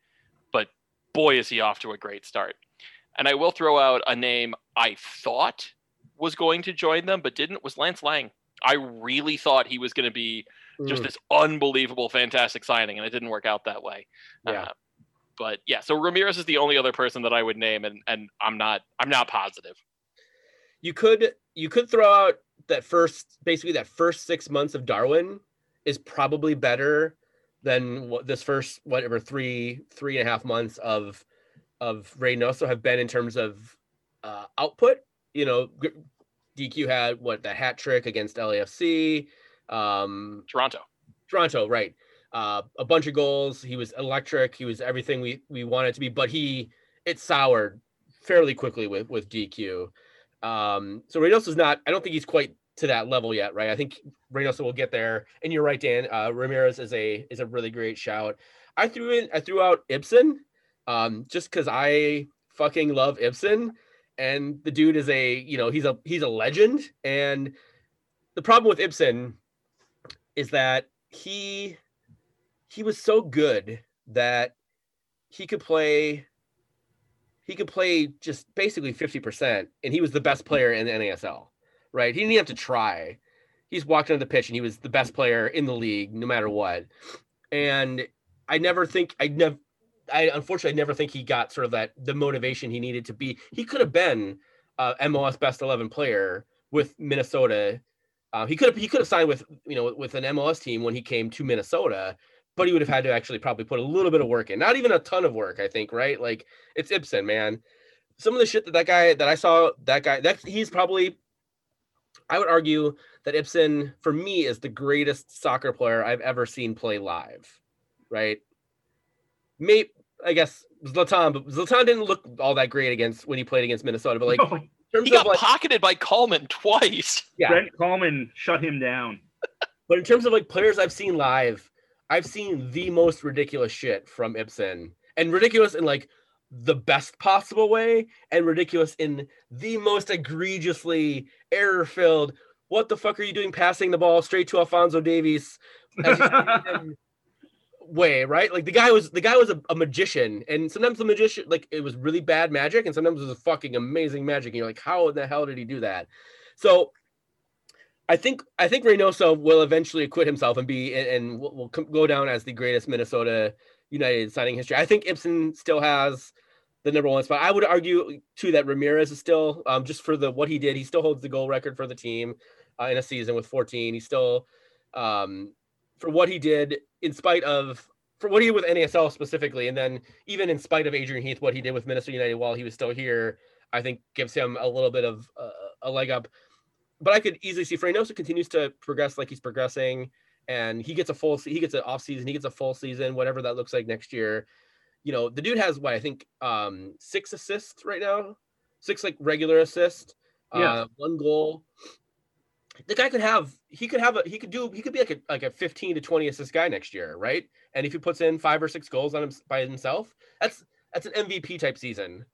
but boy, is he off to a great start. And I will throw out a name I thought was going to join them, but didn't. Was Lance Laing? I really thought he was going to be just Mm, this unbelievable, fantastic signing, and it didn't work out that way. Yeah. Uh, but yeah, so Ramirez is the only other person that I would name, and and I'm not I'm not positive. You could you could throw out that first basically that first six months of Darwin is probably better than what this first whatever three three and a half months of of Reynoso have been in terms of uh, output. You know, DQ had what the hat trick against LAFC, um, Toronto. Toronto, right? Uh, a bunch of goals. He was electric. He was everything we we wanted to be, but he it soured fairly quickly with with DQ. Um, so is not. I don't think he's quite to that level yet, right? I think Reynoso will get there. And you're right, Dan. Uh, Ramirez is a is a really great shout. I threw in. I threw out Ibson, um, just because I fucking love Ibson, and the dude is a you know he's a he's a legend. And the problem with Ibson is that he he was so good that he could play he could play just basically 50%, and he was the best player in the NASL, right? He didn't have to try. He's walked onto the pitch and he was the best player in the league, no matter what. And I never think I never I unfortunately never think he got sort of that the motivation he needed to be. He could have been uh, MLS best 11 player with Minnesota. Uh, he could have he could have signed with you know with an MLS team when he came to Minnesota, but he would have had to actually probably put a little bit of work in. Not even a ton of work, I think. Right? Like it's Ibson, man. Some of the shit that that guy that I saw that guy that he's probably. I would argue that Ibson for me is the greatest soccer player I've ever seen play live. Right? Maybe I guess Zlatan, but Zlatan didn't look all that great against when he played against Minnesota. But like, No, He got like, pocketed by Kallman twice. yeah, Brent Kallman shut him down. but in terms of like players I've seen live, I've seen the most ridiculous shit from Ibson, and ridiculous in like the best possible way, and ridiculous in the most egregiously error-filled. What the fuck are you doing, passing the ball straight to Alfonso Davies? as you see him way right like the guy was the guy was a, a magician and sometimes the magician like it was really bad magic and sometimes it was fucking amazing magic and you're like how in the hell did he do that so i think i think reynoso will eventually acquit himself and be and, will, will go down as the greatest minnesota united signing history. I think ibson still has the number one spot. I would argue too that ramirez is still um, just for the what he did he still holds the goal record for the team uh, in a season with 14 he's still um, for what he did in spite of for what he did with NASL specifically, and then even in spite of Adrian Heath, what he did with Minnesota United while he was still here, I think gives him a little bit of uh, a leg up. But I could easily see Reynoso continues to progress like he's progressing, and he gets a full he gets an off season, he gets a full season, whatever that looks like next year. You know, the dude has what I think um six assists right now, six like regular assists, Yeah. uh, one goal the guy could have he could have a he could do he could be like a like a 15 to 20 assist guy next year right and if he puts in five or six goals on him by himself that's that's an mvp type season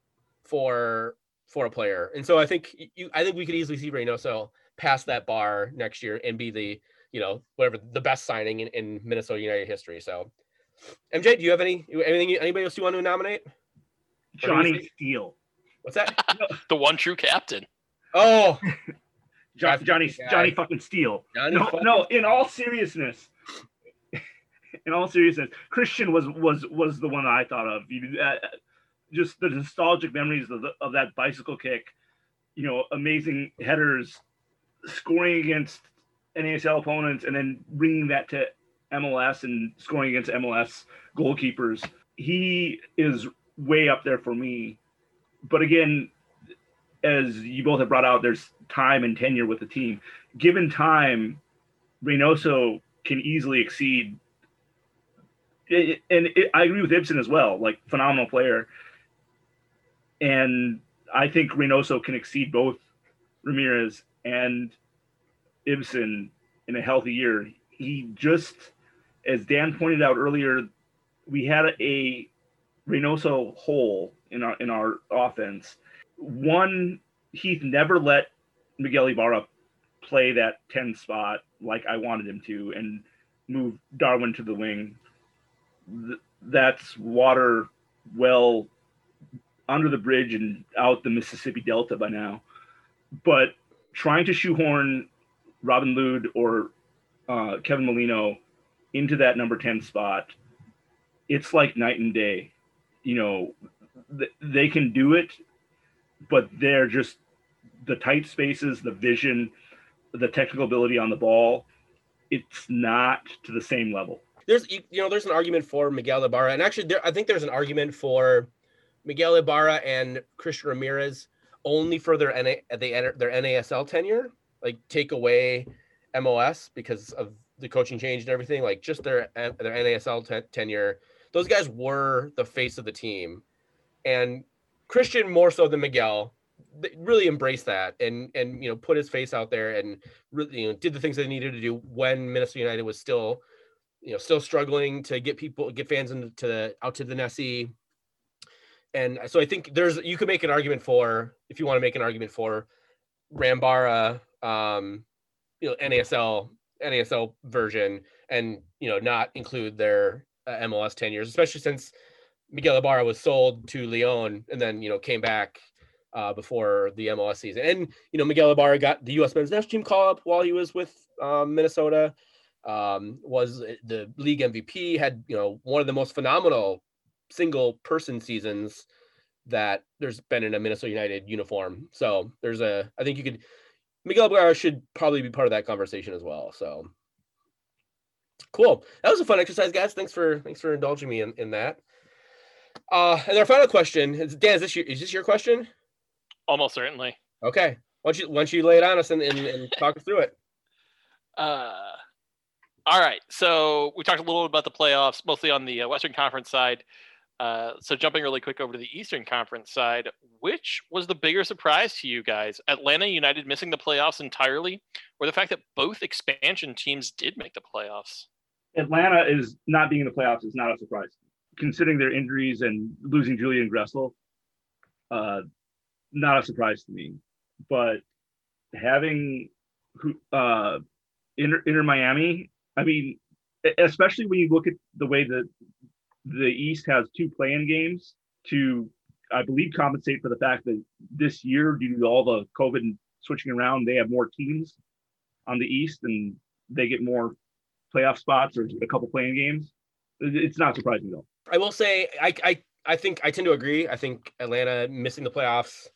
for for a player and so i think you i think we could easily see Reynoso pass that bar next year and be the you know whatever the best signing in, in minnesota united history so mj do you have any anything anybody else you want to nominate Johnny Steele. what's that The one true captain. oh Jo- That's Johnny. Johnny fucking Steele. Johnny no, fucking- no. In all seriousness, in all seriousness, Christian was was was the one I thought of. You, uh, just the nostalgic memories of the, of that bicycle kick. You know, amazing headers, scoring against NASL opponents, and then bringing that to MLS and scoring against MLS goalkeepers. He is way up there for me. But again, as you both have brought out, there's time and tenure with the team. Given time, Reynoso can easily exceed. and I agree with Ibson as well. Like phenomenal player, and I think Reynoso can exceed both Ramirez and Ibson in a healthy year. He just, as Dan pointed out earlier, we had a Reynoso hole in our in our offense. One, Heath never let Miguel Ibarra play that 10 spot like I wanted him to and move Darwin to the wing. That's water well under the bridge and out the Mississippi Delta by now. But trying to shoehorn Robin Lod or uh, Kevin Molino into that number 10 spot, it's like night and day. You know, th- they can do it, but they're just the tight spaces, the vision, the technical ability on the ball. It's not to the same level. there's you know there's an argument for Miguel Ibarra, and actually there I think there's an argument for Miguel Ibarra and Christian Ramirez only for their NA, they enter their NASL tenure, like take away MLS because of the coaching change and everything, like just their their NASL te- tenure. Those guys were the face of the team, and Christian more so than Miguel really embraced that and and you know put his face out there and really you know did the things they needed to do when Minnesota United was still you know still struggling to get people get fans into out to the Nessie. And so I think there's you could make an argument for if you want to make an argument for Rambara, um, you know NASL NASL version, and you know not include their uh, MLS ten years, especially since Miguel Ibarra was sold to Leon and then you know came back uh, before the MLS season. And you know Miguel Ibarra got the U.S. men's national team call up while he was with um, Minnesota. Um, was the league MVP. Had you know one of the most phenomenal single person seasons that there's been in a Minnesota United uniform. So there's a I think you could Miguel Ibarra should probably be part of that conversation as well. So cool. That was a fun exercise, guys. Thanks for thanks for indulging me in, in that. Uh, and our final question is Dan, is this your is this your question? Almost certainly. Okay. Why don't you why don't you lay it on us and, and, and talk us through it? Uh, all right. So we talked a little bit about the playoffs, mostly on the uh, Western Conference side. Uh, so jumping really quick over to the Eastern Conference side, which was the bigger surprise to you guys? Atlanta United missing the playoffs entirely, or the fact that both expansion teams did make the playoffs? Atlanta is not being in the playoffs is not a surprise, considering their injuries and losing Julian Gressel. Uh, not a surprise to me, but having uh, Inter, Miami, I mean, especially when you look at the way that the East has two playing games to, I believe, compensate for the fact that this year, due to all the COVID and switching around, they have more teams on the East and they get more playoff spots or a couple playing games. It's not surprising though. I will say, I, I, I think I tend to agree. I think Atlanta missing the playoffs.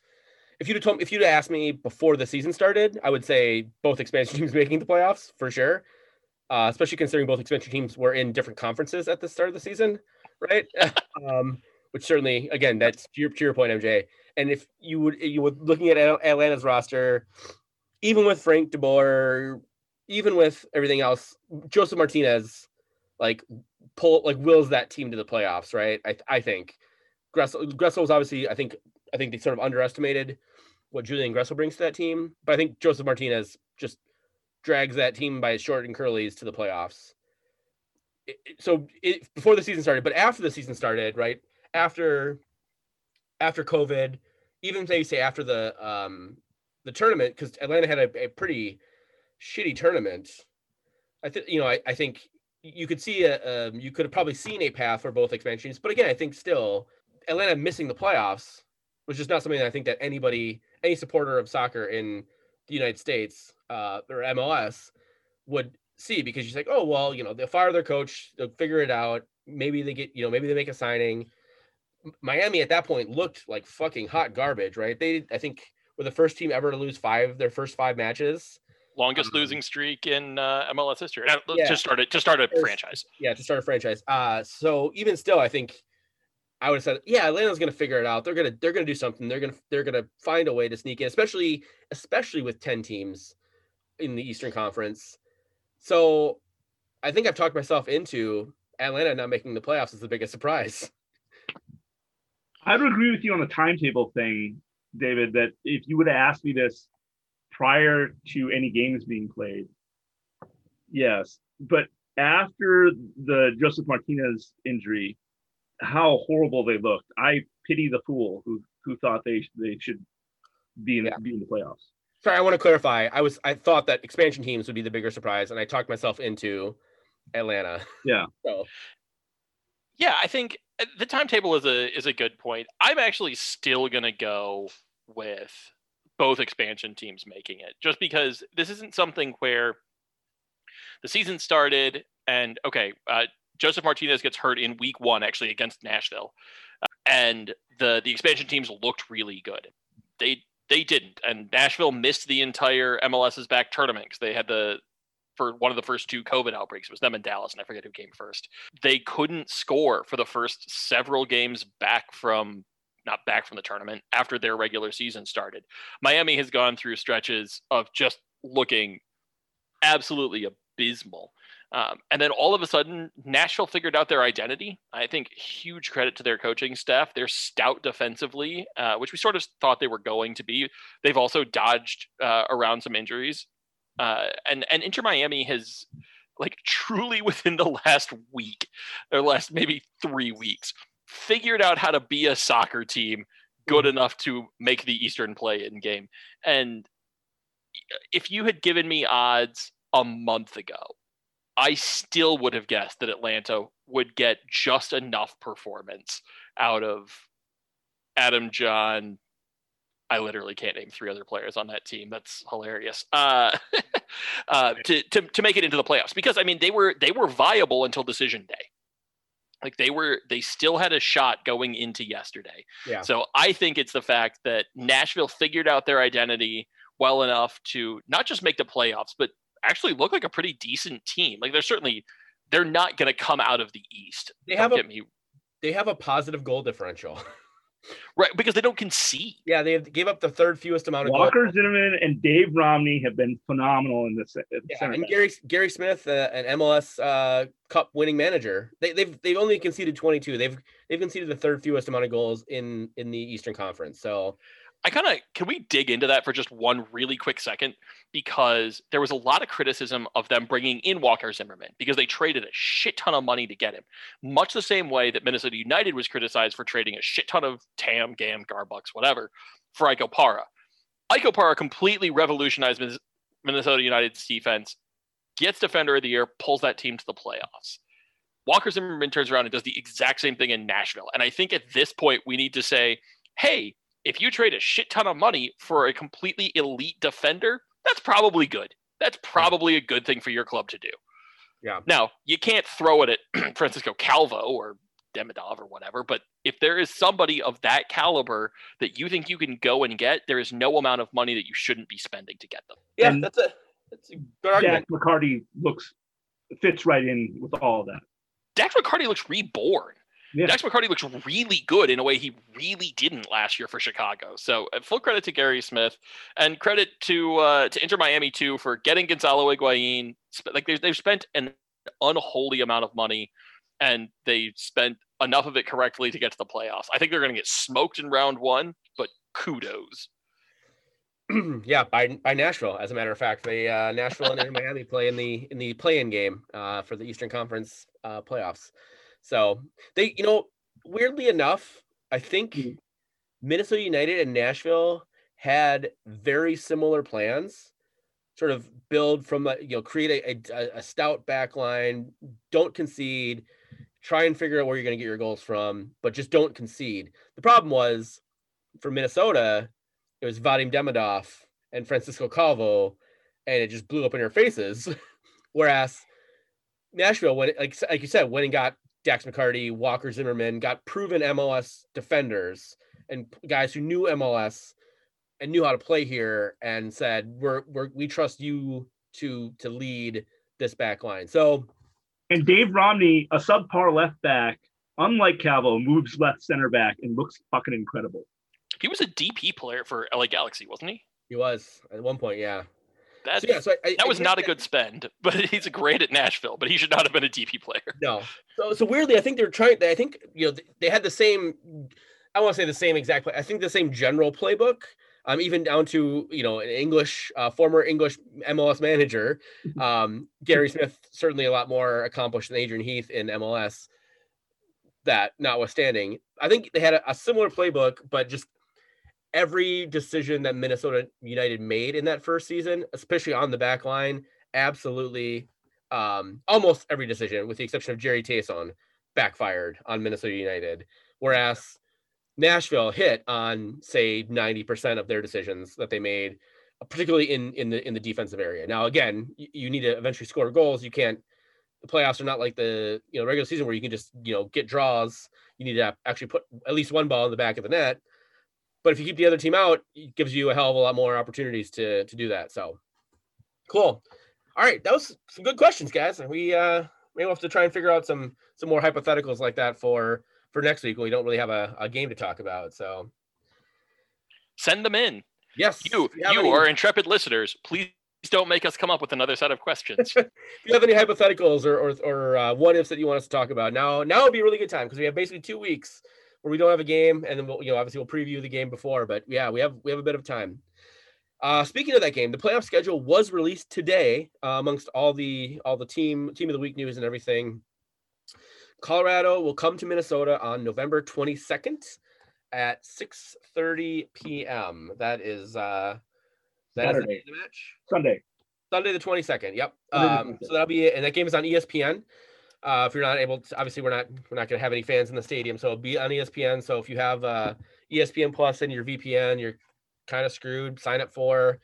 If you'd have told, if you'd asked me before the season started, I would say both expansion teams making the playoffs for sure. Uh, especially considering both expansion teams were in different conferences at the start of the season right? um, which certainly, again, that's to your, to your point, MJ. And if you would, you would looking at Atlanta's roster, even with Frank de Boer, even with everything else, Josef Martinez, like pull, like wills that team to the playoffs, right? I, I think Gressel, Gressel was obviously, I think, I think they sort of underestimated what Julian Gressel brings to that team, but I think Josef Martinez just drags that team by his short and curlies to the playoffs so it, before the season started, but after the season started, right after after COVID, even they say after the um the tournament, because Atlanta had a, a, pretty shitty tournament. I think you know I, I think you could see a um, you could have probably seen a path for both expansions, but again, I think still Atlanta missing the playoffs was just not something that I think that anybody, any supporter of soccer in the United States uh, or MLS would see because you're like, oh well, you know, they'll fire their coach, they'll figure it out. Maybe they get, you know, maybe they make a signing. Miami at that point looked like fucking hot garbage, right? They, I think, were the first team ever to lose five their first five matches. Longest um, losing streak in uh, MLS history. Yeah. Just started, just started a franchise. Yeah, to start a franchise. Uh, so even still, I think I would have said, yeah, Atlanta's going to figure it out. They're gonna, they're gonna do something. They're gonna, they're gonna find a way to sneak in, especially, especially with ten teams in the Eastern Conference. So I think I've talked myself into Atlanta not making the playoffs is the biggest surprise. I would agree with you on the timetable thing, David, that if you would have asked me this prior to any games being played, yes. But after the Josef Martinez injury, how horrible they looked. I pity the fool who who thought they they should be in, yeah. be in the playoffs sorry, I want to clarify. I was I thought that expansion teams would be the bigger surprise, and I talked myself into Atlanta. Yeah. so. Yeah, I think uh, the timetable is a is a good point. I'm actually still gonna go with both expansion teams making it, just because this isn't something where the season started and okay, uh, Josef Martinez gets hurt in week one, actually against Nashville, uh, and the the expansion teams looked really good. They they didn't, and Nashville missed the entire MLS's back tournament because they had the for one of the first two COVID outbreaks. It was them and Dallas, and I forget who came first. They couldn't score for the first several games back from not back from the tournament after their regular season started. Miami has gone through stretches of just looking absolutely abysmal. Um, and then all of a sudden, Nashville figured out their identity. I think huge credit to their coaching staff. They're stout defensively, uh, which we sort of thought they were going to be. They've also dodged uh, around some injuries. Uh, and and Inter Miami has, like, truly within the last week, or last maybe three weeks, figured out how to be a soccer team good mm-hmm. enough to make the Eastern play-in game. And if you had given me odds a month ago I still would have guessed that Atlanta would get just enough performance out of Adam Jahn. I literally can't name three other players on that team. That's hilarious. Uh, uh, to, to to make it into the playoffs because I mean they were they were viable until decision day. Like they were they still had a shot going into yesterday. Yeah. So I think it's the fact that Nashville figured out their identity well enough to not just make the playoffs, but actually look like a pretty decent team. Like they're certainly they're not going to come out of the East. They have a- me They have a positive goal differential. right because they don't concede. yeah, they gave up the third fewest amount of goals. Walker Zimmerman and Dave Romney have been phenomenal in this. Yeah, center and back. Gary Gary Smith, uh, an MLS uh, Cup winning manager, they, they've they've only conceded 22. They've they've conceded the third fewest amount of goals in in the Eastern Conference. So I kind of can we dig into that for just one really quick second because there was a lot of criticism of them bringing in Walker Zimmerman because they traded a shit ton of money to get him, much the same way that Minnesota United was criticized for trading a shit ton of Tam, Gam, Garbucks, whatever, for Ike Opara. Ike Opara completely revolutionized Minnesota United's defense, gets Defender of the Year, pulls that team to the playoffs. Walker Zimmerman turns around and does the exact same thing in Nashville. And I think at this point we need to say, hey, if you trade a shit ton of money for a completely elite defender, that's probably good. That's probably a good thing for your club to do. Yeah. Now, you can't throw it at Francisco Calvo or Demidov or whatever, but if there is somebody of that caliber that you think you can go and get, there is no amount of money that you shouldn't be spending to get them. yeah, And that's a that's a good argument. Dax McCarty looks fits right in with all of that. Dax McCarty looks reborn. Yeah. Dax McCarty looks really good in a way he really didn't last year for Chicago. So uh, full credit to Gary Smith, and credit to uh, to Inter Miami too for getting Gonzalo Higuain. Like they've, they've spent an unholy amount of money, and they spent enough of it correctly to get to the playoffs. I think they're going to get smoked in round one, but kudos. yeah, by by Nashville. As a matter of fact, they uh, Nashville and Inter Miami play in the in the play-in game uh, for the Eastern Conference uh, playoffs. So they, you know, weirdly enough, I think Mhm. Minnesota United and Nashville had very similar plans. Sort of build from a, you know create a, a, a stout back line, don't concede, try and figure out where you're going to get your goals from, but just don't concede. The problem was for Minnesota, it was Vadim Demidov and Francisco Calvo, and it just blew up in their faces. Whereas Nashville, when like like you said, went and got Dax McCarty, Walker Zimmerman, got proven MLS defenders and guys who knew MLS and knew how to play here, and said, "We're we're we trust you to to lead this back line." So And Dave Romney, a subpar left back, unlike Calvo, moves left center back and looks fucking incredible. He was a DP player for LA Galaxy, wasn't he? he was at one point, yeah. That So yeah, so I, I- that I was get not a good spend, but he's great at Nashville. But he should not have been a DP player. No. So so weirdly, I think they're trying. I think you know they had the same. I want to say the same exact. Play, I think the same general playbook. Um, even down to you know an English uh, former English MLS manager, um, Gary Smith certainly a lot more accomplished than Adrian Heath in MLS. That notwithstanding, I think they had a, a similar playbook, but just every decision that Minnesota United made in that first season, especially on the back line, absolutely um, almost every decision, with the exception of Jerome Thiesson, backfired on Minnesota United. Whereas Nashville hit on say 90% of their decisions that they made, particularly in in the in the defensive area. Now, again, you, you need to eventually score goals. You can't. The playoffs are not like the you know regular season where you can just you know get draws. You need to actually put at least one ball in the back of the net. But if you keep the other team out, it gives you a hell of a lot more opportunities to to do that. So cool. All right, that was some good questions, guys. And we uh maybe we'll have to try and figure out some some more hypotheticals like that for for next week when we don't really have a, a game to talk about. So Send them in. yes, You you any- are intrepid listeners. Please don't make us come up with another set of questions. if you have any hypotheticals or or, or uh, what ifs that you want us to talk about, now now would be a really good time because we have basically two weeks where we don't have a game, and then we'll you know obviously we'll preview the game before, but yeah, we have we have a bit of time. Uh, speaking of that game, the playoff schedule was released today uh, amongst all the all the team team of the week news and everything. Colorado will come to Minnesota on November 22nd at 6:30 p.m. That is uh that is Saturday. of the match. Sunday. Sunday the 22nd. Yep. Um, so that'll be it. And that game is on ESPN. Uh, if you're not able to, obviously we're not we're not going to have any fans in the stadium, so it'll be on ESPN. So if you have uh, ESPN Plus and your VPN, you're kind of screwed. Sign up for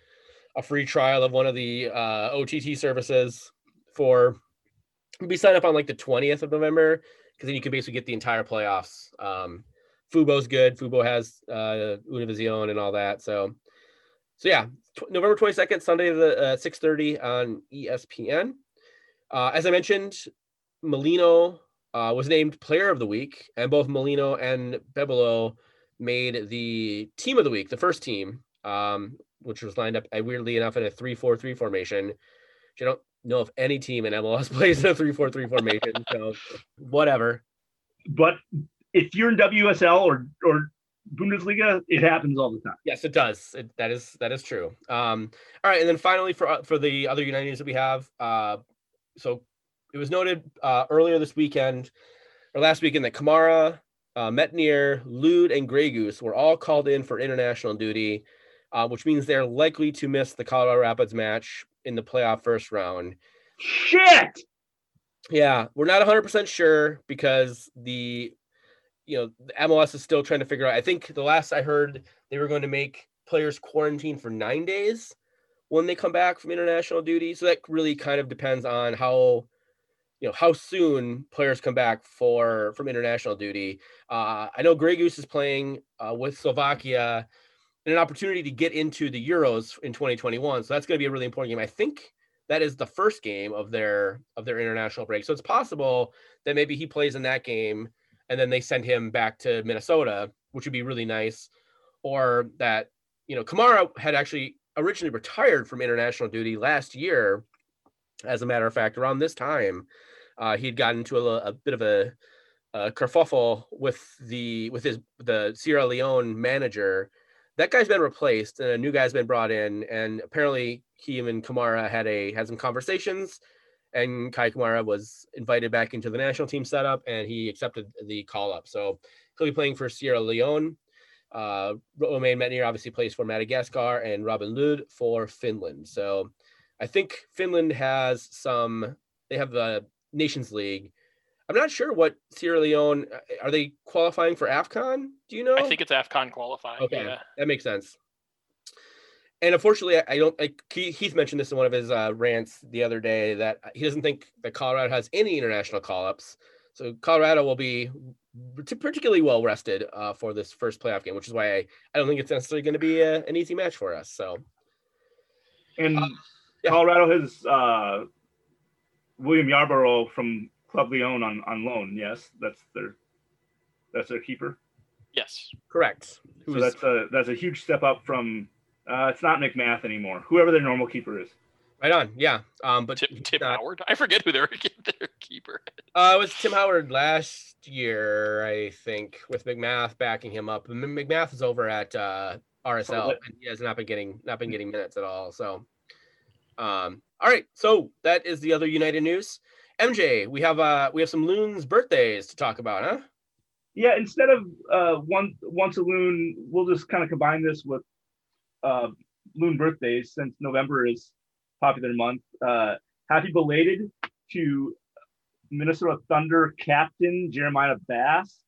a free trial of one of the uh, OTT services for. Be sign up on like the 20th of November because then you can basically get the entire playoffs. Um, Fubo's good. Fubo has uh, Univision and all that. So, so yeah, November 22nd, Sunday, the uh, 6:30 on ESPN. Uh, as I mentioned, Molino uh, was named Player of the Week, and both Molino and Bebelo made the Team of the Week, the first team, um, which was lined up uh, weirdly enough in a 3-4-3 formation. You don't know if any team in MLS plays in a 3-4-3 formation, so whatever. But if you're in WSL or or Bundesliga, it happens all the time. Yes, it does. It, that is that is true. Um, all right, and then finally for uh, for the other United news that we have, uh, so it was noted uh, earlier this weekend or last weekend that Kamara, uh, Lod, and Gregus were all called in for international duty, uh, which means they're likely to miss the Colorado Rapids match in the playoff first round. Shit. Yeah, we're not 100% sure because the you know, the MLS is still trying to figure out. I think the last I heard they were going to make players quarantine for 9 days when they come back from international duty. So that really kind of depends on how you know how soon players come back for from international duty. Uh, I know Gregus is playing uh, with Slovakia and an opportunity to get into the Euros in 2021. So that's going to be a really important game. I think that is the first game of their of their international break. So it's possible that maybe he plays in that game and then they send him back to Minnesota, which would be really nice. Or that you know Kamara had actually originally retired from international duty last year. As a matter of fact, around this time, uh, he'd gotten into a, a bit of a, a kerfuffle with the with his the Sierra Leone manager. That guy's been replaced, and a new guy's been brought in. And apparently, he and Kamara had a had some conversations, and Kai Kamara was invited back into the national team setup, and he accepted the call up. So he'll be playing for Sierra Leone. Uh, Romain Métanire obviously plays for Madagascar, and Robin Lod for Finland. So I think Finland has some. They have the Nations League. I'm not sure what Sierra Leone are they qualifying for AFCON? Do you know? I think it's AFCON qualifying. Okay, Yeah. that makes sense. And unfortunately, I- I don't. Like Heath mentioned this in one of his uh, rants the other day that he doesn't think that Colorado has any international call-ups. So Colorado will be particularly well rested uh, for this first playoff game, which is why I, I don't think it's necessarily going to be a, an easy match for us. So And Uh, yeah. Colorado has uh, William Yarbrough from Club Leon on, on loan. Yes, that's their that's their keeper. Yes. correct. So Who's- that's a that's a huge step up from. Uh, it's not MacMath anymore. Whoever their normal keeper is. right on. Yeah. Um, but Tim, Tim not- Howard. I forget who their, their keeper. is. Uh, it was Tim Howard last year, I think, with MacMath backing him up. M- MacMath is over at uh, RSL, what- and he has not been getting not been getting minutes at all. So, um, all right. So that is the other United news. MJ, we have uh we have some loons birthdays to talk about, huh? Yeah, instead of uh, one once a loon, we'll just kind of combine this with uh, loon birthdays since November is popular month. Uh, happy belated to Minnesota Thunder captain Jeremiah Bass.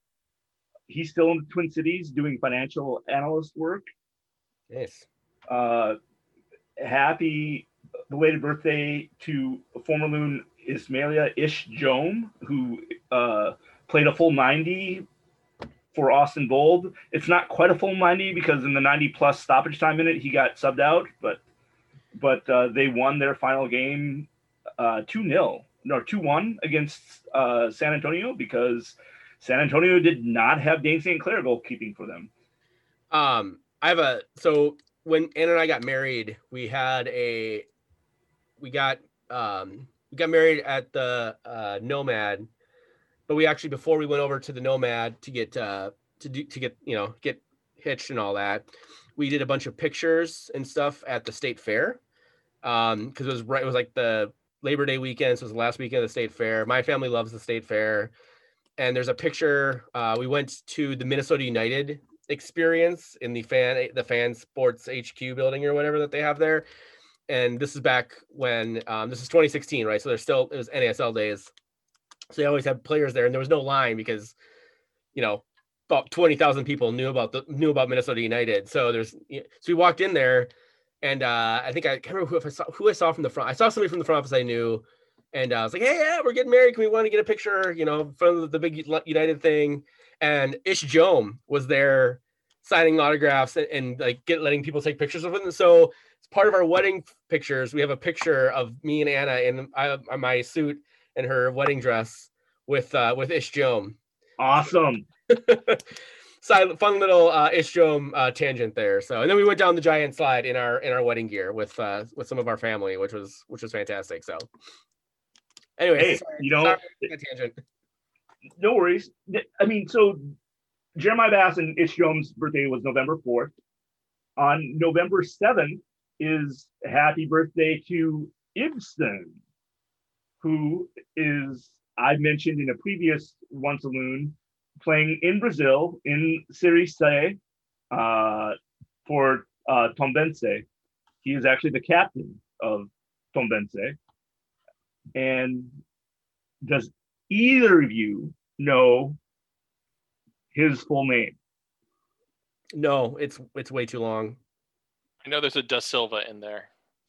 He's still in the Twin Cities doing financial analyst work. Yes. Uh, happy belated birthday to former loon Ismaila Ish Jome, who uh, played a full 90 for Austin Bold. It's not quite a full 90 because in the 90 plus stoppage time minute he got subbed out, but but uh, they won their final game uh, 2 0 no 2 1 against uh, San Antonio because San Antonio did not have Dayne St. Clair goalkeeping for them. Um, I have a so when Anna and I got married, we had a we got um we got married at the uh Nomad, but we actually before we went over to the Nomad to get uh to do to get you know get hitched and all that, we did a bunch of pictures and stuff at the state fair. Um, because it was right, it was like the Labor Day weekend, so it was the last weekend of the state fair. My family loves the state fair. And there's a picture. Uh, we went to the Minnesota United experience in the fan the fan sports HQ building or whatever that they have there. And this is back when um, this is 2016, right? So there's still it was NASL days. So they always had players there, and there was no line because, you know, about twenty thousand people knew about the knew about Minnesota United. So there's so we walked in there, and uh, I think I can't remember who I saw who I saw from the front. I saw somebody from the front office I knew, and uh, I was like, "Hey, yeah, we're getting married. Can we want to get a picture? You know, from the big United thing." And Ish Jome was there signing autographs and, and like get letting people take pictures of him. So it's part of our wedding pictures. We have a picture of me and Anna in uh, my suit and her wedding dress with uh, with Ish Jome. Awesome. Silent, fun little uh, Ish Jome uh, tangent there. So, and then we went down the giant slide in our in our wedding gear with uh, with some of our family, which was which was fantastic. So, anyway, hey, sorry, you know, tangent. No worries. I mean, so Jeremiah Bass and Ish Jome's birthday was November fourth. On November seventh is happy birthday to Ibson, who is I mentioned in a previous Once a Loon playing in Brazil in Serie C uh, for uh, Tombense. He is actually the captain of Tombense. And does either of you know his full name? No, it's it's way too long. I know there's a Da Silva in there.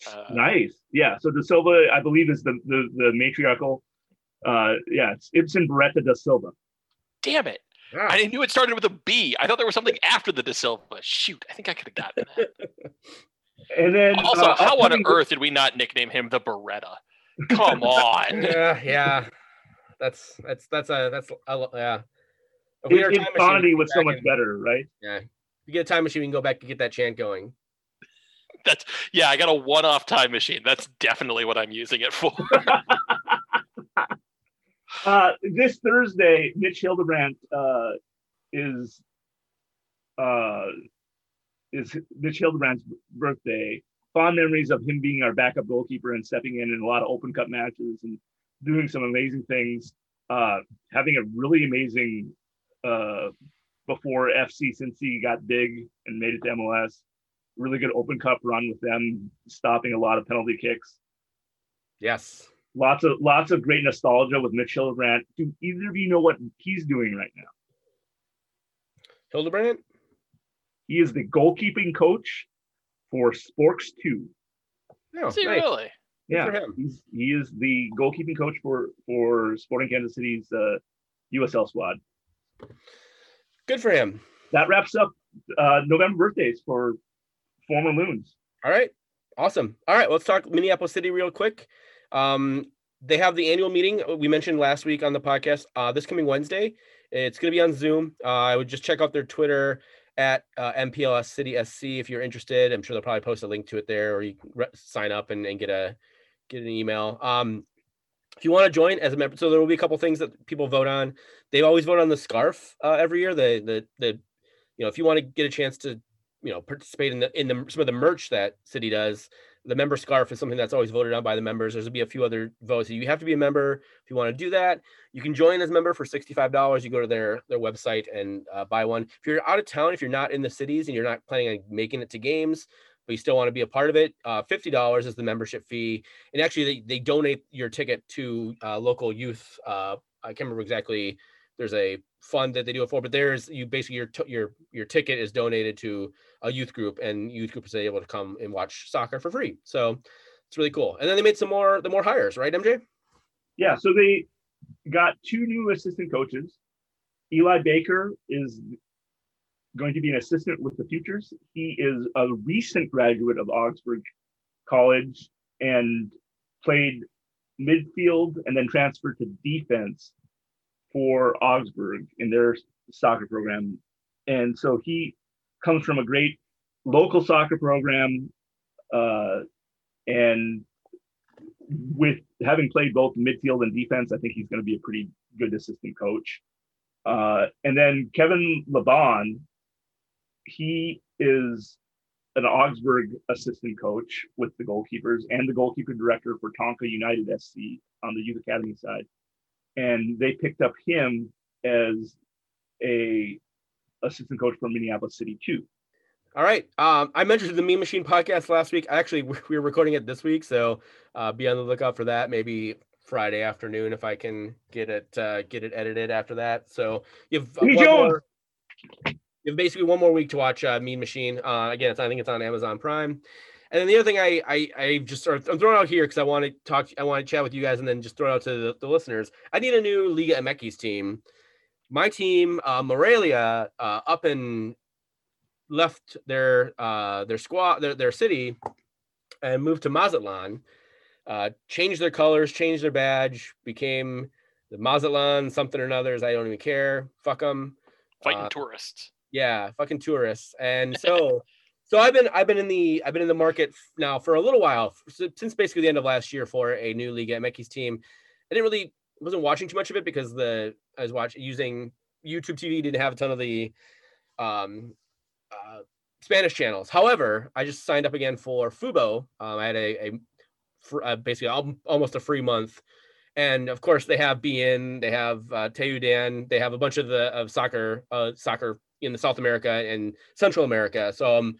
Uh, nice. Yeah. So Da Silva, I believe, is the the, the matriarchal. Uh, yeah, it's Ibson Beretta Da Silva. Damn it. Yeah. I knew it started with a B. I thought there was something after the Da Silva. Shoot, I think I could have gotten that. and then also, uh, how on earth did we not nickname him the Beretta? Come on. yeah, yeah. That's that's that's a that's a, yeah. If we it, Fondy was so much and, better, right? Yeah. If you get a time machine, we can go back and get that chant going. That's yeah, I got a one-off time machine. That's definitely what I'm using it for. Uh, this Thursday, Mitch Hildebrandt uh, is uh, is Mitch Hildebrandt's birthday. Fond memories of him being our backup goalkeeper and stepping in in a lot of Open Cup matches and doing some amazing things. Uh, having a really amazing uh, before FC since he got big and made it to MLS. Really good Open Cup run with them, stopping a lot of penalty kicks. Yes lots of lots of great nostalgia with Mitch Hildebrandt. Do either of you know what he's doing right now? Hildebrandt? He is the goalkeeping coach for Sporks 2. Oh, is he nice. really? Yeah, he's, he is the goalkeeping coach for for Sporting Kansas City's uh, USL squad. Good for him. That wraps up uh, November birthdays for former Loons. All right, awesome. All right, let's talk Minneapolis City real quick. Um, they have the annual meeting we mentioned last week on the podcast. Uh, this coming Wednesday, it's going to be on Zoom. Uh, I would just check out their Twitter at uh, MPLS City SC if you're interested. I'm sure they'll probably post a link to it there, or you can re- sign up and, and get a get an email. Um, if you want to join as a member, so there will be a couple things that people vote on. They always vote on the scarf uh, every year. The the the you know if you want to get a chance to you know participate in the in the some of the merch that City does the member scarf is something that's always voted on by the members. There's gonna be a few other votes. You have to be a member if you want to do that. You can join as a member for $65. You go to their their website and uh, buy one. If you're out of town, if you're not in the cities and you're not planning on making it to games, but you still want to be a part of it, uh, $50 is the membership fee. And actually, they, they donate your ticket to uh, local youth. Uh, I can't remember exactly. There's a fund that they do it for, but there's you basically your your your ticket is donated to a youth group, and youth group is able to come and watch soccer for free. So it's really cool. And then they made some more the more hires, right, MJ? Yeah. So they got two new assistant coaches. Eli Baker is going to be an assistant with the Futures. He is a recent graduate of Augsburg College and played midfield and then transferred to defense for Augsburg in their soccer program. And so he comes from a great local soccer program. Uh, and with having played both midfield and defense, I think he's going to be a pretty good assistant coach. Uh, and then Kevin Laban, he is an Augsburg assistant coach with the goalkeepers and the goalkeeper director for Tonka United SC on the youth academy side and they picked up him as a assistant coach for Minneapolis City too. All right. Um, I mentioned the Mean Machine podcast last week. Actually, we were recording it this week, so uh, be on the lookout for that. Maybe Friday afternoon if I can get it uh, get it edited after that. So you have one more, you have basically one more week to watch uh, Mean Machine. Uh, again, it's, I think it's on Amazon Prime. And then the other thing I I, I just sort of I'm throwing out here because I want to talk I want to chat with you guys and then just throw it out to the, the listeners. I need a new Liga MX team. My team, uh, Morelia, uh, up and left their uh, their squad their, their city and moved to Mazatlan. Uh, changed their colors, changed their badge, became the Mazatlan something or others. I don't even care. Fuck them. Fighting Uh, tourists. Yeah, fucking tourists. And so, so I've been I've been in the I've been in the market now for a little while since basically the end of last year for a new Liga MX team. I didn't really wasn't watching too much of it because the I was watching using YouTube TV didn't have a ton of the um uh, Spanish channels. However, I just signed up again for Fubo. Um, I had a, a fr- uh, basically almost a free month. And of course, they have beIN, they have uh, Teudan, they have a bunch of the of soccer, uh, soccer in the South America and Central America. So I'm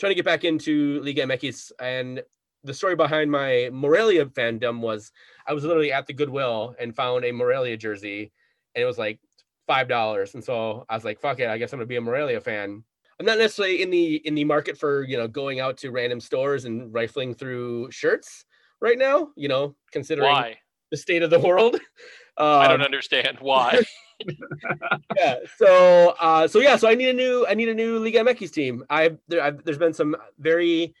trying to get back into Liga MX. And the story behind my Morelia fandom was I was literally at the Goodwill and found a Morelia jersey, and it was like five dollars. And so I was like, "Fuck it, I guess I'm gonna be a Morelia fan." I'm not necessarily in the in the market for you know going out to random stores and rifling through shirts right now. You know, considering Why? the state of the world. I don't Um, understand why. yeah. So, uh, so yeah. So I need a new, I need a new Liga MX team. I there, I've, there's been some very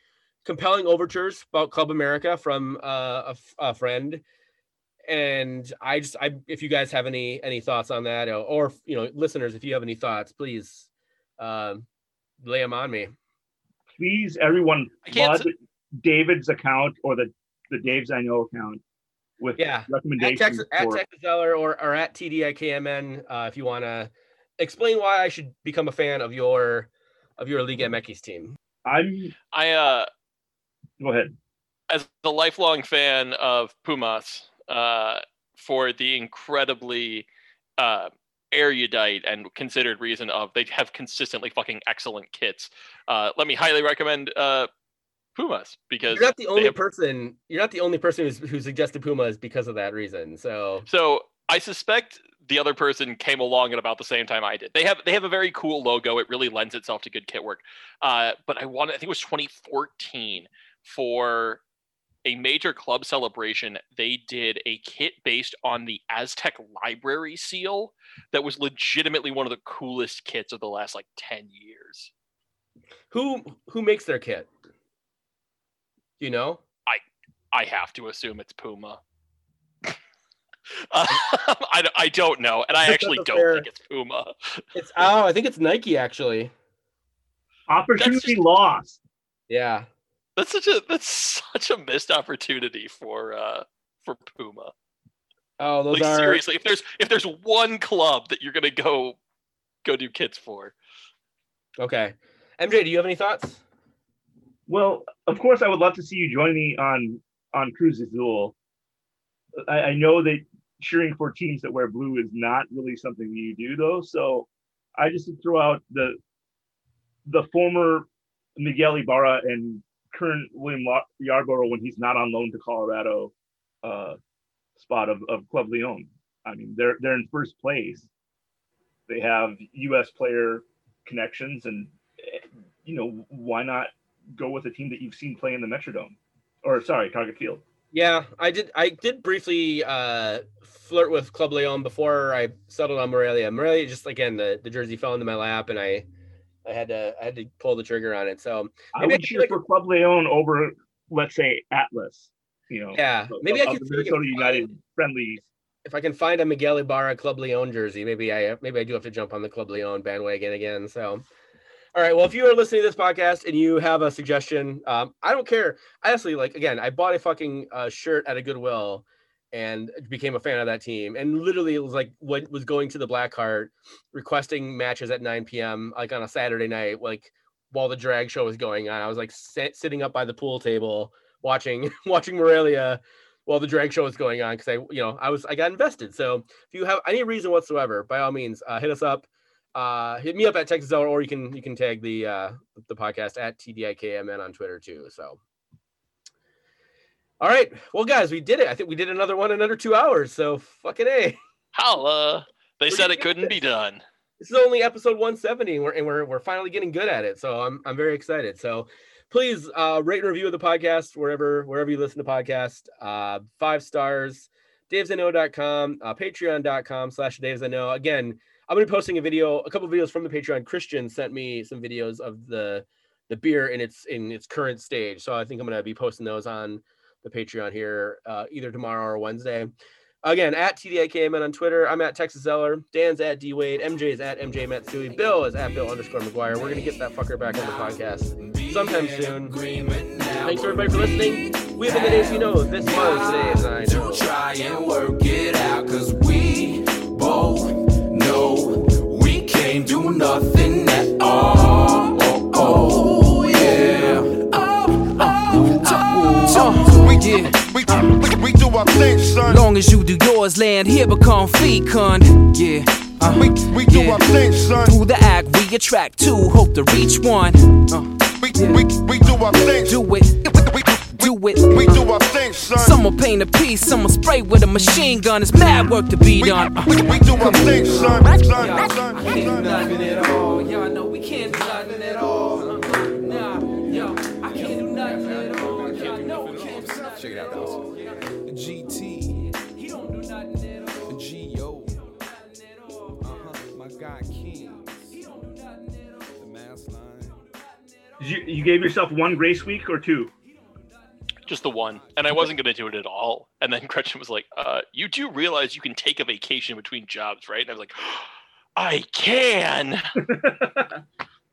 compelling overtures about Club America from uh, a, f- a friend, and I just, I, if you guys have any any thoughts on that, or, or you know, listeners, if you have any thoughts, please um, lay them on me. Please, everyone, I can't flood David's account or the the Daves I Know account with Yeah. At recommendations Texas, at for Texas Zeller or, or at TDIKMN, uh, if you want to explain why I should become a fan of your of your Liga MX team. I'm I uh go ahead. as a lifelong fan of Pumas, uh, for the incredibly uh, erudite and considered reason of they have consistently fucking excellent kits. Uh, let me highly recommend uh, Pumas because You're not the only have- person. You're not the only person who's, who suggested Pumas because of that reason. So So I suspect the other person came along at about the same time I did. They have they have a very cool logo. It really lends itself to good kit work. Uh, but I wanted I think it was 2014 for a major club celebration. They did a kit based on the Aztec library seal that was legitimately one of the coolest kits of the last like 10 years. who who makes their kit? Do you know? I I have to assume it's Puma. Uh, I, don't- I don't know, and I That's actually don't fair- think it's Puma. It's oh, I think it's Nike actually. Opportunity just- lost. Yeah. That's such a that's such a missed opportunity for uh for Puma. Oh, those Like are seriously, if there's if there's one club that you're gonna go go do kits for, okay. MJ, do you have any thoughts? Well, of course, I would love to see you join me on on Cruz Azul. I, I know that cheering for teams that wear blue is not really something you do, though. So I just throw out the the former Miguel Ibarra and current William Yarbrough when he's not on loan to Colorado uh, spot of, of Club Leon. I mean, they're they're in first place. They have U.S. player connections, and eh, you know why not go with a team that you've seen play in the Metrodome, or sorry, Target Field. Yeah, I did. I did briefly uh, flirt with Club Leon before I settled on Morelia. Morelia just again the, the jersey fell into my lap and I I had to I had to pull the trigger on it. So I would cheer like- for Club Leon over, let's say, Atlas. You know, yeah, maybe I of could the see if I can Minnesota United find- friendlies. if I can find a Miguel Ibarra Club Leon jersey, maybe I maybe I do have to jump on the Club Leon bandwagon again. So, all right. Well, if you are listening to this podcast and you have a suggestion, um, I don't care. Honestly like again. I bought a fucking uh, shirt at a Goodwill and became a fan of that team. And literally, it was like what was going to the Black Heart, requesting matches at 9 p.m. like on a Saturday night, like while the drag show was going on. I was like sit, sitting up by the pool table watching watching Morelia while the drag show was going on because I, you know, I was I got invested. So if you have any reason whatsoever, by all means, uh, hit us up. Uh, hit me up at Texas Hour, or you can you can tag the uh, the podcast at TDIKMN on Twitter too. So All right. Well, guys, we did it. I think we did another one in under two hours. So fucking A. Holla. They said it couldn't be done. This is only episode 170, and we're and we're, we're finally getting good at it. So I'm I'm very excited. So please uh, rate and review the podcast wherever wherever you listen to podcast. Uh, five stars. DavesIKnow.com, uh, Patreon.com slash Daves I Know. Again, I'm gonna be posting a video, a couple videos from the Patreon. Christian sent me some videos of the the beer in its in its current stage. So I think I'm gonna be posting those on the Patreon here uh, either tomorrow or Wednesday. Again, at TDIKMN on Twitter. I'm at Texas Zeller. Dan's at D Wade. MJ is at MJ Matsui. Bill is at Bill underscore McGuire. We're gonna get that fucker back on the podcast sometime soon. Thanks everybody for listening. We've been the days you know. This was today's I know. Can't do nothing at all oh, oh yeah oh, oh, oh. We, we, we, we do our thing, son. Long as you do yours, land here become fecund. Yeah. Uh, We, we do Yeah. our thing, son. through the act, we attract two, hope to reach one. Uh, We, we, we do our thing. do it, We, do we, it. we do our thing, son. Some will paint a piece, some will spray with a machine gun. It's mad work to be done. Uh, we, we do our thing, son. Son, son, I can't do son. nothing at all. Y'all know we can't do nothing at all. Nah, yo, I can't do nothing at all. Y'all know we can't do nothing at all. GT, He don't do nothing at all. G.O. Nothing at all. Uh-huh. My guy King, He don't do nothing at all. the mass you, you gave yourself one grace week or two? Just the one. And I wasn't going to do it at all. And then Gretchen was like, uh, You do realize you can take a vacation between jobs, right? And I was like, I can.